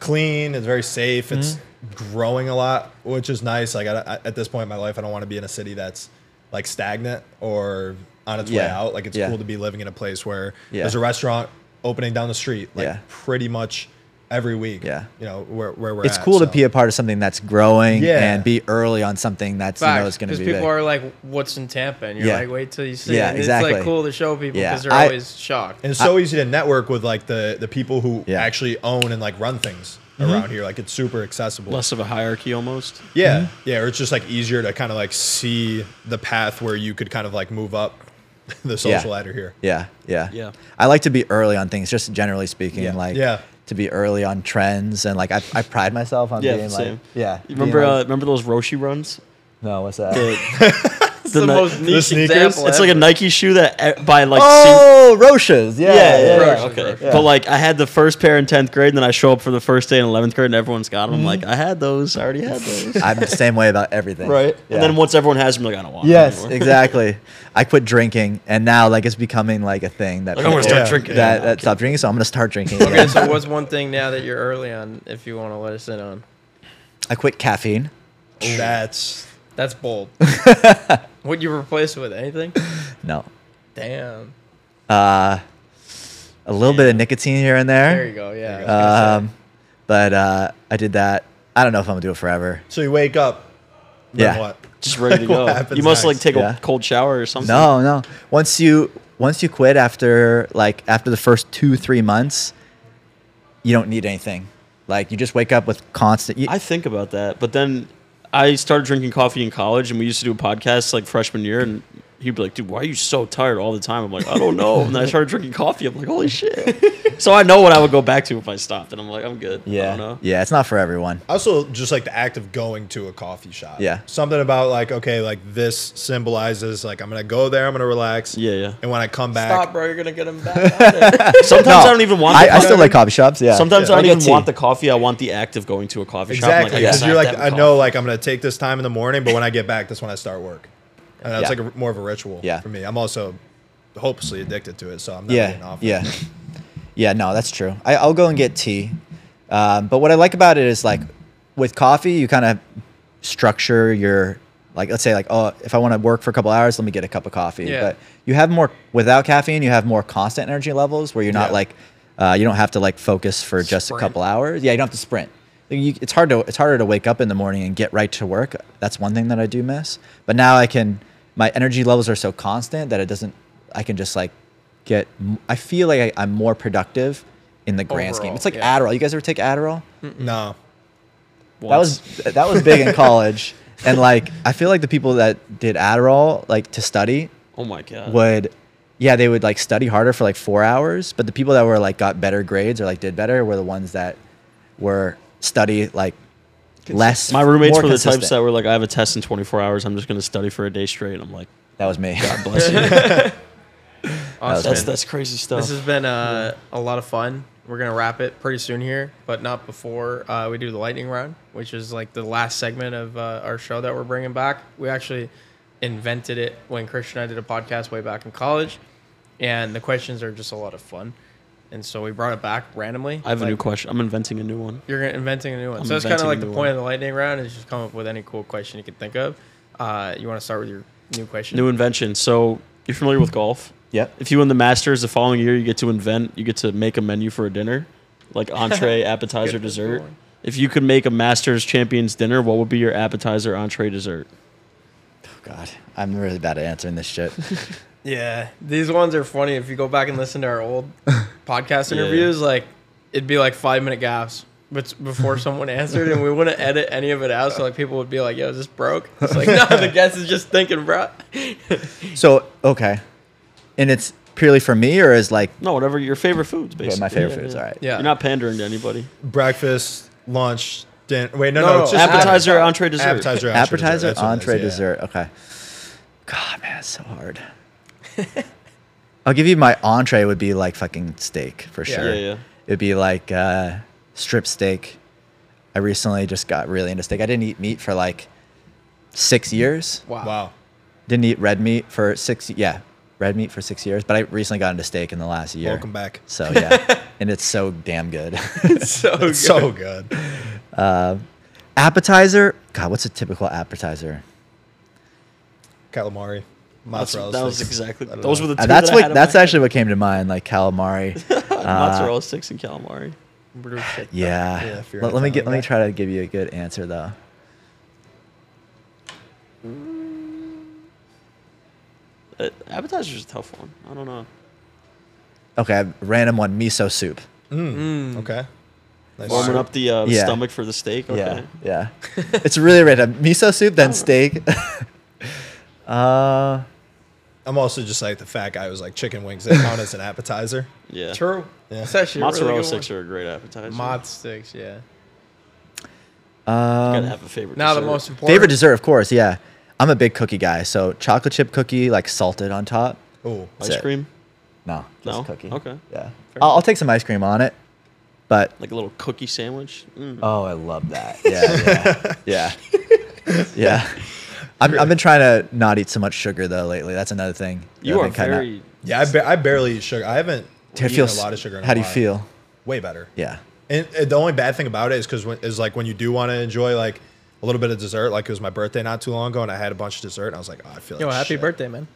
B: clean. It's very safe. It's
C: Mm-hmm.
B: growing a lot, which is nice. Like I, I- at this point in my life, I don't want to be in a city that's like stagnant or on its way out. Like it's
C: Yeah.
B: cool to be living in a place where
C: Yeah.
B: there's a restaurant opening down the street, like
C: Yeah.
B: pretty much every week.
C: Yeah.
B: you know where where we're.
C: It's
B: at,
C: cool to be a part of something that's growing
B: Yeah.
C: and be early on something that's you know is going to be.
A: Because people
C: big.
A: are like, "What's in Tampa?" And you're
C: Yeah.
A: like, "Wait till you see."
C: Yeah,
A: it. And It's like cool to show people
C: Yeah.
A: because they're
C: I-
A: always shocked.
B: And it's so easy to network with like the the people who
C: Yeah.
B: actually own and like run things
C: Mm-hmm.
B: around here. Like it's super accessible.
D: Less of a hierarchy almost.
B: yeah,
C: Mm-hmm.
B: yeah. Or it's just like easier to kind of like see the path where you could kind of like move up the social ladder here.
C: yeah, yeah,
D: Yeah.
C: I like to be early on things, just generally speaking.
B: Yeah.
C: Like,
B: Yeah.
C: To be early on trends and like I, I pride myself on
D: Yeah,
C: being
D: same.
C: like, yeah.
D: You remember uh, remember those Roshe runs?
C: no, what's that?
D: The,
A: It's the,
D: Ni-
A: most
B: the
A: niche
B: sneakers?
A: example.
D: it's like a. Nike shoe that e- by like. sing-
C: oh, Roshes. Yeah,
D: yeah, yeah, yeah,
A: Roshes,
D: okay.
C: Roshes.
D: But like, I had the first pair in tenth grade, and then I show up for the first day in eleventh grade, and everyone's got them. I'm mm-hmm. like, I had those. I already had those.
C: I'm the same way about everything.
D: right.
C: Yeah.
D: And then once everyone has them, like, I don't want
C: Yes,
D: them anymore.
C: exactly. I quit drinking, and now like it's becoming like a thing that
D: Like, I'm gonna start
B: Yeah.
D: drinking.
C: that, that
D: okay.
C: stop drinking. So I'm gonna start drinking.
A: Okay,
C: again.
A: so what's one thing now that you're early on? If you want to let us in on,
C: I quit caffeine.
B: That's
A: that's bold. Would you replace it with anything?
C: No,
A: Damn.
C: uh, a little bit of nicotine here and there.
A: There you go. Yeah. I was.
C: Um, but uh, I did that. I don't know if I'm gonna do it forever.
B: so you wake up Then
C: Yeah.
B: what?
D: Just ready to go. You must like take
C: Yeah.
D: a cold shower or something.
C: No, no. Once you once you quit after like after the first two three months, you don't need anything. Like you just wake up with constant. You,
D: I think about that, but then I started drinking coffee in college, and we used to do a podcast like freshman year, and he'd be like, "Dude, why are you so tired all the time?" I'm like, "I don't know." And then I started drinking coffee. I'm like, "Holy shit!" so I know what I would go back to if I stopped, and I'm like, "I'm good." I
C: yeah,
D: don't know.
C: yeah. It's not for everyone.
B: Also, just like the act of going to a coffee shop.
C: Yeah.
B: Something about like, okay, like this symbolizes like I'm gonna go there, I'm gonna relax.
D: Yeah, yeah.
B: And when I come back,
A: Stop, bro. You're gonna get him back.
D: Sometimes
C: No,
D: I don't even want.
C: I,
D: the
C: I still like coffee shops. Yeah.
D: Sometimes
B: Yeah.
D: I don't
C: I
D: even
C: tea.
D: want the coffee. I want the act of going to a coffee shop.
B: Exactly.
D: like, I
B: Because you're like, I know
D: coffee.
B: like I'm gonna take this time in the morning, but when I get back, that's when I start work. And that's
C: Yeah.
B: like a, more of a ritual
C: Yeah.
B: for me. I'm also hopelessly addicted to it, so I'm not
C: yeah,
B: getting off.
C: yeah, yeah. No, that's true. I, I'll go and get tea. Um, but what I like about it is like with coffee, you kind of structure your like. Let's say like, oh, if I want to work for a couple hours, let me get a cup of coffee.
A: Yeah.
C: But you have more without caffeine. You have more constant energy levels where you're not
B: Yeah.
C: like uh, you don't have to like focus for just a couple hours. Yeah, you don't have to sprint. You, it's hard to it's harder to wake up in the morning and get right to work. That's one thing that I do miss. But now I can my energy levels are so constant that it doesn't. I can just like get. I feel like I, I'm more productive in the grand scheme. It's like
A: yeah.
C: Adderall. You guys ever take Adderall?
B: No.
C: That was that was big in college, and like I feel like the people that did Adderall like to study
D: Oh my god.
C: would yeah they would like study harder for like four hours but the people that were like got better grades or like did better were the ones that were study like less
D: My roommates
C: more
D: were the types that were like, I have a test in 24 hours. I'm just going to study for a day straight. And I'm like,
C: that was me
D: God bless you.
A: Awesome,
D: that's that's crazy stuff.
A: This has been uh, a lot of fun. We're gonna wrap it pretty soon here, but not before uh, we do the lightning round, which is like the last segment of uh, our show that we're bringing back. We actually invented it when Christian and I did a podcast way back in college, and the questions are just a lot of fun, and so we brought it back randomly.
D: I have a new question. I'm inventing a new one.
A: You're inventing a new one,
D: I'm
A: so it's kind of like the
D: new
A: point
D: one.
A: of the lightning round is just come up with any cool question you can think of. Uh, you want to start with your new question?
D: New invention. So you're familiar with golf?
C: Yeah.
D: If you win the Masters the following year, you get to invent, you get to make a menu for a dinner, like entree, appetizer, dessert. If you could make a Masters champions dinner, what would be your appetizer, entree, dessert?
C: Oh God i'm really bad at answering this shit
A: Yeah, these ones are funny. If you go back and listen to our old podcast
D: Yeah.
A: interviews, like it'd be like five minute gaps but before someone answered, and we wouldn't edit any of it out. So like people would be like, "Yo, is this broke?" It's like, no, the guest is just thinking, bro.
C: so okay and it's purely for me or is like
D: No, whatever your favorite foods,
C: okay,
D: basically.
C: my favorite
D: Yeah,
C: foods
D: yeah.
C: all right
A: Yeah,
D: You're not pandering to anybody.
B: Breakfast, lunch, dinner. Wait, no,
A: No,
B: no,
A: no,
B: it's just
D: Appetizer,
A: appetizer.
D: entree, dessert.
B: Appetizer, entree,
C: appetizer
B: dessert. That's what it is,
C: entree dessert okay god man it's so hard i'll give you my entree would be like fucking steak for sure
D: Yeah, yeah.
C: it'd be like uh, strip steak i recently just got really into steak i didn't eat meat for like six years
A: wow.
B: Wow.
C: didn't eat red meat for six yeah red meat for six years but i recently got into steak in the last year
B: Welcome back.
C: so yeah and it's so damn good it's
A: so good.
B: So good.
C: appetizer god what's a typical appetizer
B: Calamari.
D: That's,
B: Mozzarella
D: that was
B: sticks.
D: exactly.
B: I don't
D: Those
B: know.
D: were the two.
C: Uh, that's
D: that I
C: what
D: had in
C: that's
D: my
C: actually what came to mind like calamari
D: head. mozzarella sticks and calamari.
A: Bruschetta.
C: yeah,
B: Yeah, if you're
C: let,
B: an
C: let me get let me
B: guy.
C: try to give you a good answer though
D: Uh, appetizer's a tough one. I don't know.
C: okay random one miso soup
B: Mm, Okay. Nice.
D: Warming up the, uh,
C: Yeah.
D: stomach for the steak. Okay.
C: Yeah, yeah. it's really random. Miso soup, then steak. uh,
B: I'm also just like the fat guy who's like chicken wings. They count as an appetizer.
D: Yeah.
A: True.
B: Yeah.
A: That's actually a
D: Mozzarella
A: really good
D: sticks
A: one.
D: are a great appetizer.
A: Mod sticks. Yeah.
D: Gotta
C: um,
D: have a favorite.
A: Now the
D: dessert.
A: most important
C: favorite dessert, of course. Yeah, I'm a big cookie guy. So chocolate chip cookie, like salted on top.
B: Oh,
D: ice
C: it.
D: cream,
C: No, just
D: No?
C: cookie.
D: Okay.
C: Yeah, I'll, I'll take some ice cream on it. But
D: like a little cookie sandwich. Mm.
C: oh, I love that. Yeah, yeah, yeah. yeah. I'm, I've been trying to not eat so much sugar though lately. That's another thing. that
D: you
C: I've
D: are
C: been kinda-
D: very.
B: yeah. I, ba- I barely eat sugar. I haven't
C: Dude, it
B: eaten
C: feels-
B: a lot of sugar. In a
C: How do you
B: while.
C: feel?
B: Way better.
C: Yeah.
B: And, and the only bad thing about it is because is like when you do want to enjoy like a little bit of dessert. Like it was my birthday not too long ago, and I had a bunch of dessert, and I was like, oh, I feel like
A: Yo, happy
B: shit.
A: birthday, man.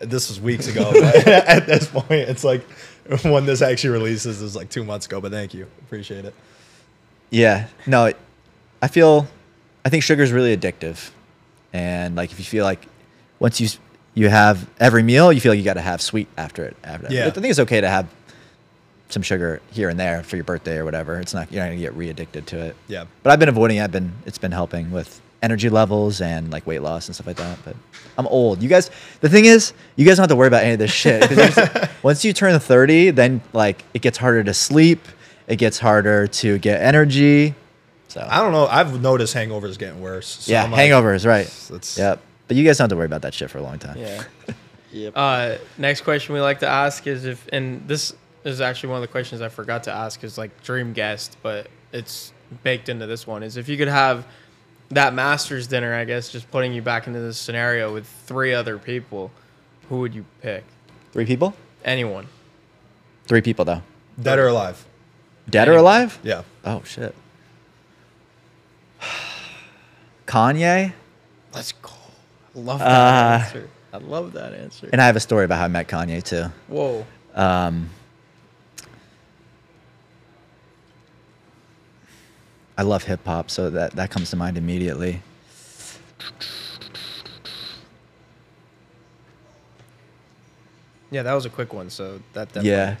B: This was weeks ago. but at this point, it's like when this actually releases is like two months ago. But thank you, appreciate it.
C: Yeah. No, it, I feel, I think sugar is really addictive. And like if you feel like once you you have every meal, you feel like you got to have sweet after it. After.
B: Yeah.
C: I think it's okay to have some sugar here and there for your birthday or whatever. It's not you're not gonna get re-addicted to it.
B: Yeah.
C: But I've been avoiding it. I've been it's been helping with energy levels and like weight loss and stuff like that. But I'm old. You guys the thing is, you guys don't have to worry about any of this shit. there's- Once you turn 30, then like it gets harder to sleep, it gets harder to get energy. So
B: I don't know. I've noticed hangovers getting worse. So
C: yeah,
B: I'm like,
C: hangovers, right.
B: That's
C: Yep. But you guys don't have to worry about that shit for a long time.
A: Yeah.
D: Yep.
A: Uh, next question we like to ask is if, and this is actually one of the questions I forgot to ask is like dream guest, but it's baked into this one is if you could have that master's dinner, I guess, just putting you back into this scenario with three other people, who would you pick?
C: Three people?
A: Anyone.
C: Three people though.
B: Dead or alive?
C: Dead or alive?
B: Yeah.
C: Oh shit. Kanye?
A: Let's go. I love that
C: Uh,
A: answer. I love that answer.
C: And I have a story about how I met Kanye too.
A: Whoa.
C: Um, I love hip hop, so that that comes to mind immediately.
A: Yeah, that was a quick one, so that definitely.
C: Yeah.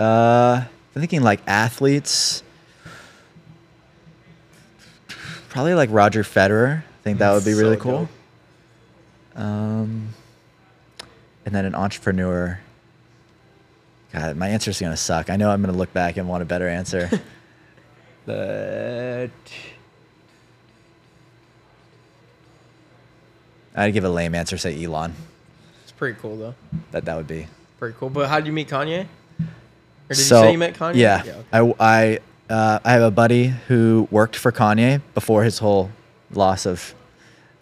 C: Uh, I'm thinking like athletes. Probably like Roger Federer. I think that would be
B: So
C: really
B: dope.
C: cool. Um, and then an entrepreneur. God, my answer is gonna suck. I know I'm gonna look back and want a better answer. but I'd give a lame answer. Say Elon.
A: It's pretty cool though.
C: That that would be.
A: Pretty cool. But how did you meet Kanye? Or did
C: So-
A: you say you met Kanye?
C: Yeah,
A: okay.
C: I I uh, I have a buddy who worked for Kanye before his whole loss of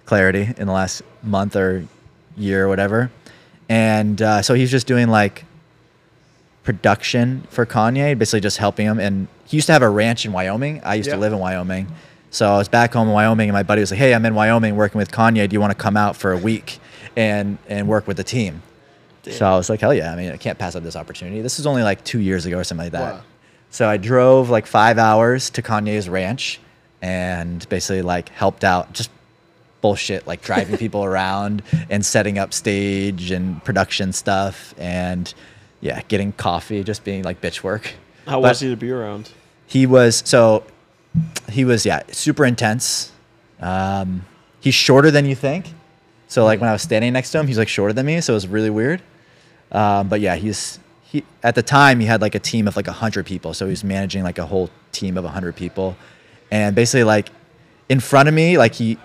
C: clarity in the last month or year or whatever, and uh, so he's just doing like production for Kanye, basically just helping him. And he used to have a ranch in Wyoming. I used
A: Yeah.
C: to live in Wyoming. So I was back home in Wyoming, and my buddy was like, "Hey, I'm in Wyoming working with Kanye. Do you want to come out for a week and and work with the team?" So I was like, "Hell yeah! I mean, I can't pass up this opportunity." This was only like two years ago or something like that.
A: Wow.
C: So I drove like five hours to Kanye's ranch, and basically like helped out just bullshit like driving people around and setting up stage and production stuff and yeah getting coffee just being like bitch work.
D: How
C: But-
D: was he to be around?
C: he was so he was yeah super intense. Um, he's shorter than you think. So like when i was standing next to him he's like shorter than me so it was really weird. Um, but yeah he's he at the time he had like a team of like 100 people so he was managing like a whole team of 100 people and basically like in front of me like he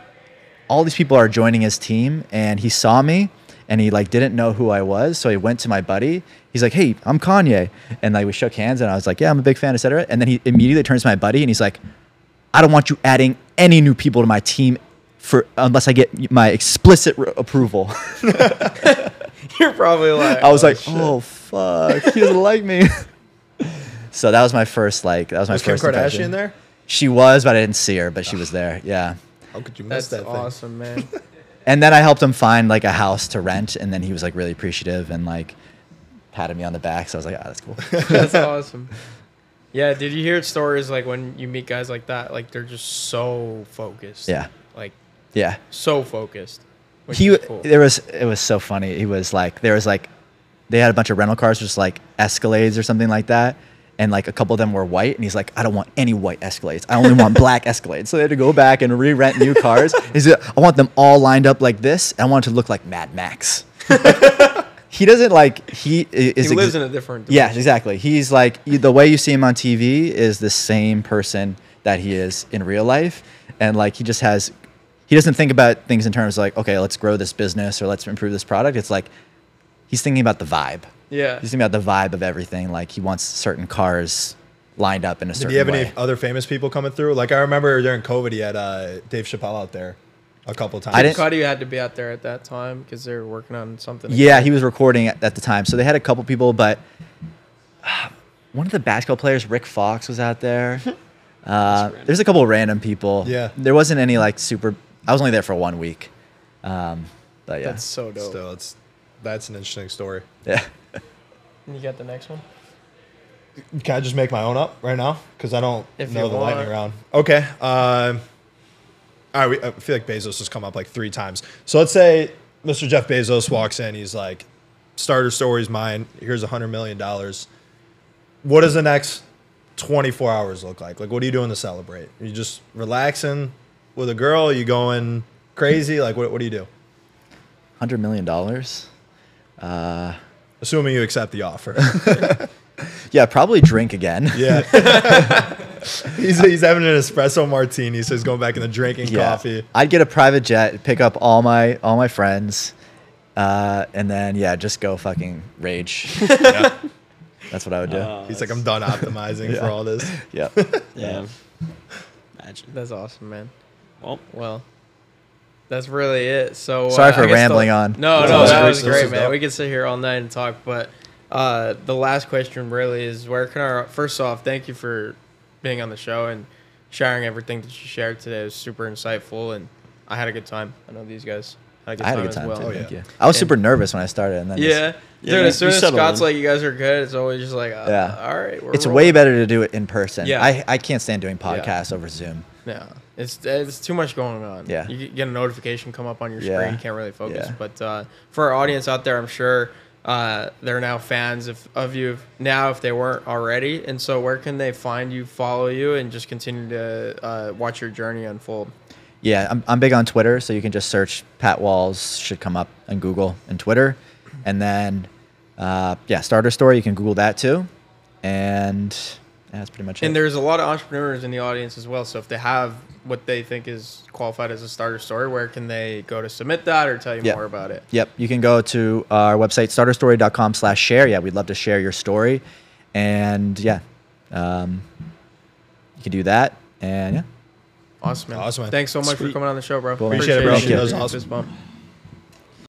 C: all these people are joining his team and he saw me and he like didn't know who I was. So he went to my buddy. He's like, Hey, I'm Kanye. And like we shook hands and I was like, Yeah, I'm a big fan, etc. And then he immediately turns to my buddy and he's like, I don't want you adding any new people to my team for unless I get my explicit r- approval.
A: You're probably like.
C: I was
A: "Oh,
C: like, oh,
A: shit."
C: Oh fuck, he doesn't like me. so that was my first like that was my
B: Was Kim
C: first
B: Kardashian
C: impression.
B: there?
C: She was, but I didn't see her, but she was there. Yeah.
B: How could you miss
A: That's
B: that thing?
A: awesome, man.
C: And then I helped him find like a house to rent, and then he was like really appreciative and like patted me on the back. So I was like, ah, that's cool.
A: That's awesome. Yeah, did you hear stories like when you meet guys like that? Like they're just so focused.
C: Yeah.
A: Like
C: yeah.
A: so focused.
C: He
A: cool.
C: there was it was so funny. He was like there was like they had a bunch of rental cars, just like Escalades or something like that. And like a couple of them were white, and he's like, I don't want any white Escalades. I only want black Escalades. So they had to go back and re-rent new cars. He's like, I want them all lined up like this. I want it to look like Mad Max. he doesn't like he i-
A: he
C: is
A: lives
C: ex-
A: in a different.
C: Yeah, exactly. He's like the way you see him on TV is the same person that he is in real life, and like he just has, he doesn't think about things in terms of like, okay, let's grow this business or let's improve this product. It's like he's thinking about the vibe.
A: Yeah.
C: He's thinking about the vibe of everything. Like he wants certain cars lined up in a
B: Did
C: certain way.
B: Do you have
C: way.
B: any other famous people coming through? Like I remember during COVID, he had uh, Dave Chappelle out there a couple times.
C: I didn't-
A: Cudi had to be out there at that time because they were working on something.
C: Yeah, he was recording at, at the time. So they had a couple people, but one of the basketball players, Rick Fox, was out there. Uh, there's a couple of random people.
B: Yeah.
C: There wasn't any like super. I was only there for one week. Um, but yeah.
A: That's so dope.
B: Still, it's that's an interesting story.
C: yeah.
A: You got the next one?
B: Can I just make my own up right now? Because I don't
A: If
B: know the
A: want.
B: lightning round. Okay. Um, all right, we, I feel like Bezos has come up like three times. So let's say Mr. Jeff Bezos walks in. He's like, starter story's mine. Here's a hundred million dollars. What does the next 24 hours look like? Like, what are you doing to celebrate? Are you just relaxing with a girl? Are you going crazy? Like, what, what do you do?
C: Hundred million dollars.
B: Assuming you accept the offer.
C: Yeah, probably drink again.
B: yeah. he's, he's having an espresso martini. So he's going back into drinking
C: Yeah.
B: coffee.
C: I'd get a private jet, pick up all my all my friends, uh, and then yeah, just go fucking rage.
B: Yeah.
C: That's what I would do.
D: Uh,
B: He's like, I'm done optimizing
C: Yeah.
B: for all this.
C: yep.
D: yeah. Imagine.
A: That's awesome, man.
D: Well,
A: Well, that's really it. So
C: Sorry
A: uh,
C: for rambling
A: the-
C: on.
A: No,
B: This
A: no,
B: was
A: that was great, man.
B: dope.
A: We could sit here all night and talk, but uh, the last question really is: Where can our first off, thank you for being on the show and sharing everything that you shared today. It was super insightful, and I had a good time. I know these guys had
C: I had a good time
A: as
C: too.
A: well.
B: Oh,
C: Thank you. I was
A: And-
C: super nervous when I started, and then just-
A: Yeah.
D: Yeah,
A: Dude, as soon as Scott's
D: in.
A: like, you guys are good, it's always just like, uh,
C: Yeah.
A: all right. We're
C: it's
A: rolling.
C: way better to do it in person.
A: Yeah.
C: I I can't stand doing podcasts over Zoom.
A: Yeah, it's it's too much going on.
C: Yeah.
A: you get a notification come up on your
C: Yeah.
A: screen, you can't really focus.
C: Yeah.
A: But uh, for our audience out there, I'm sure uh, they're now fans of, of you now if they weren't already. And so, where can they find you, follow you, and just continue to uh, watch your journey unfold?
C: Yeah, I'm, I'm big on Twitter, so you can just search Pat Walls should come up on Google and Twitter, and then uh, yeah, starter story you can Google that too, and yeah, that's pretty much it.
A: And there's a lot of entrepreneurs in the audience as well. So if they have what they think is qualified as a starter story, where can they go to submit that or tell you
C: Yeah.
A: more about it?
C: Yep, you can go to our website starterstory.com slash share. Yeah, we'd love to share your story, and yeah, um, you can do that, and yeah.
A: Awesome, man.
B: Awesome, man.
A: Thanks so much for coming on the show, bro.
C: Cool, man.
B: Appreciate it, bro.
A: Appreciate
C: That
B: was awesome.
A: bump.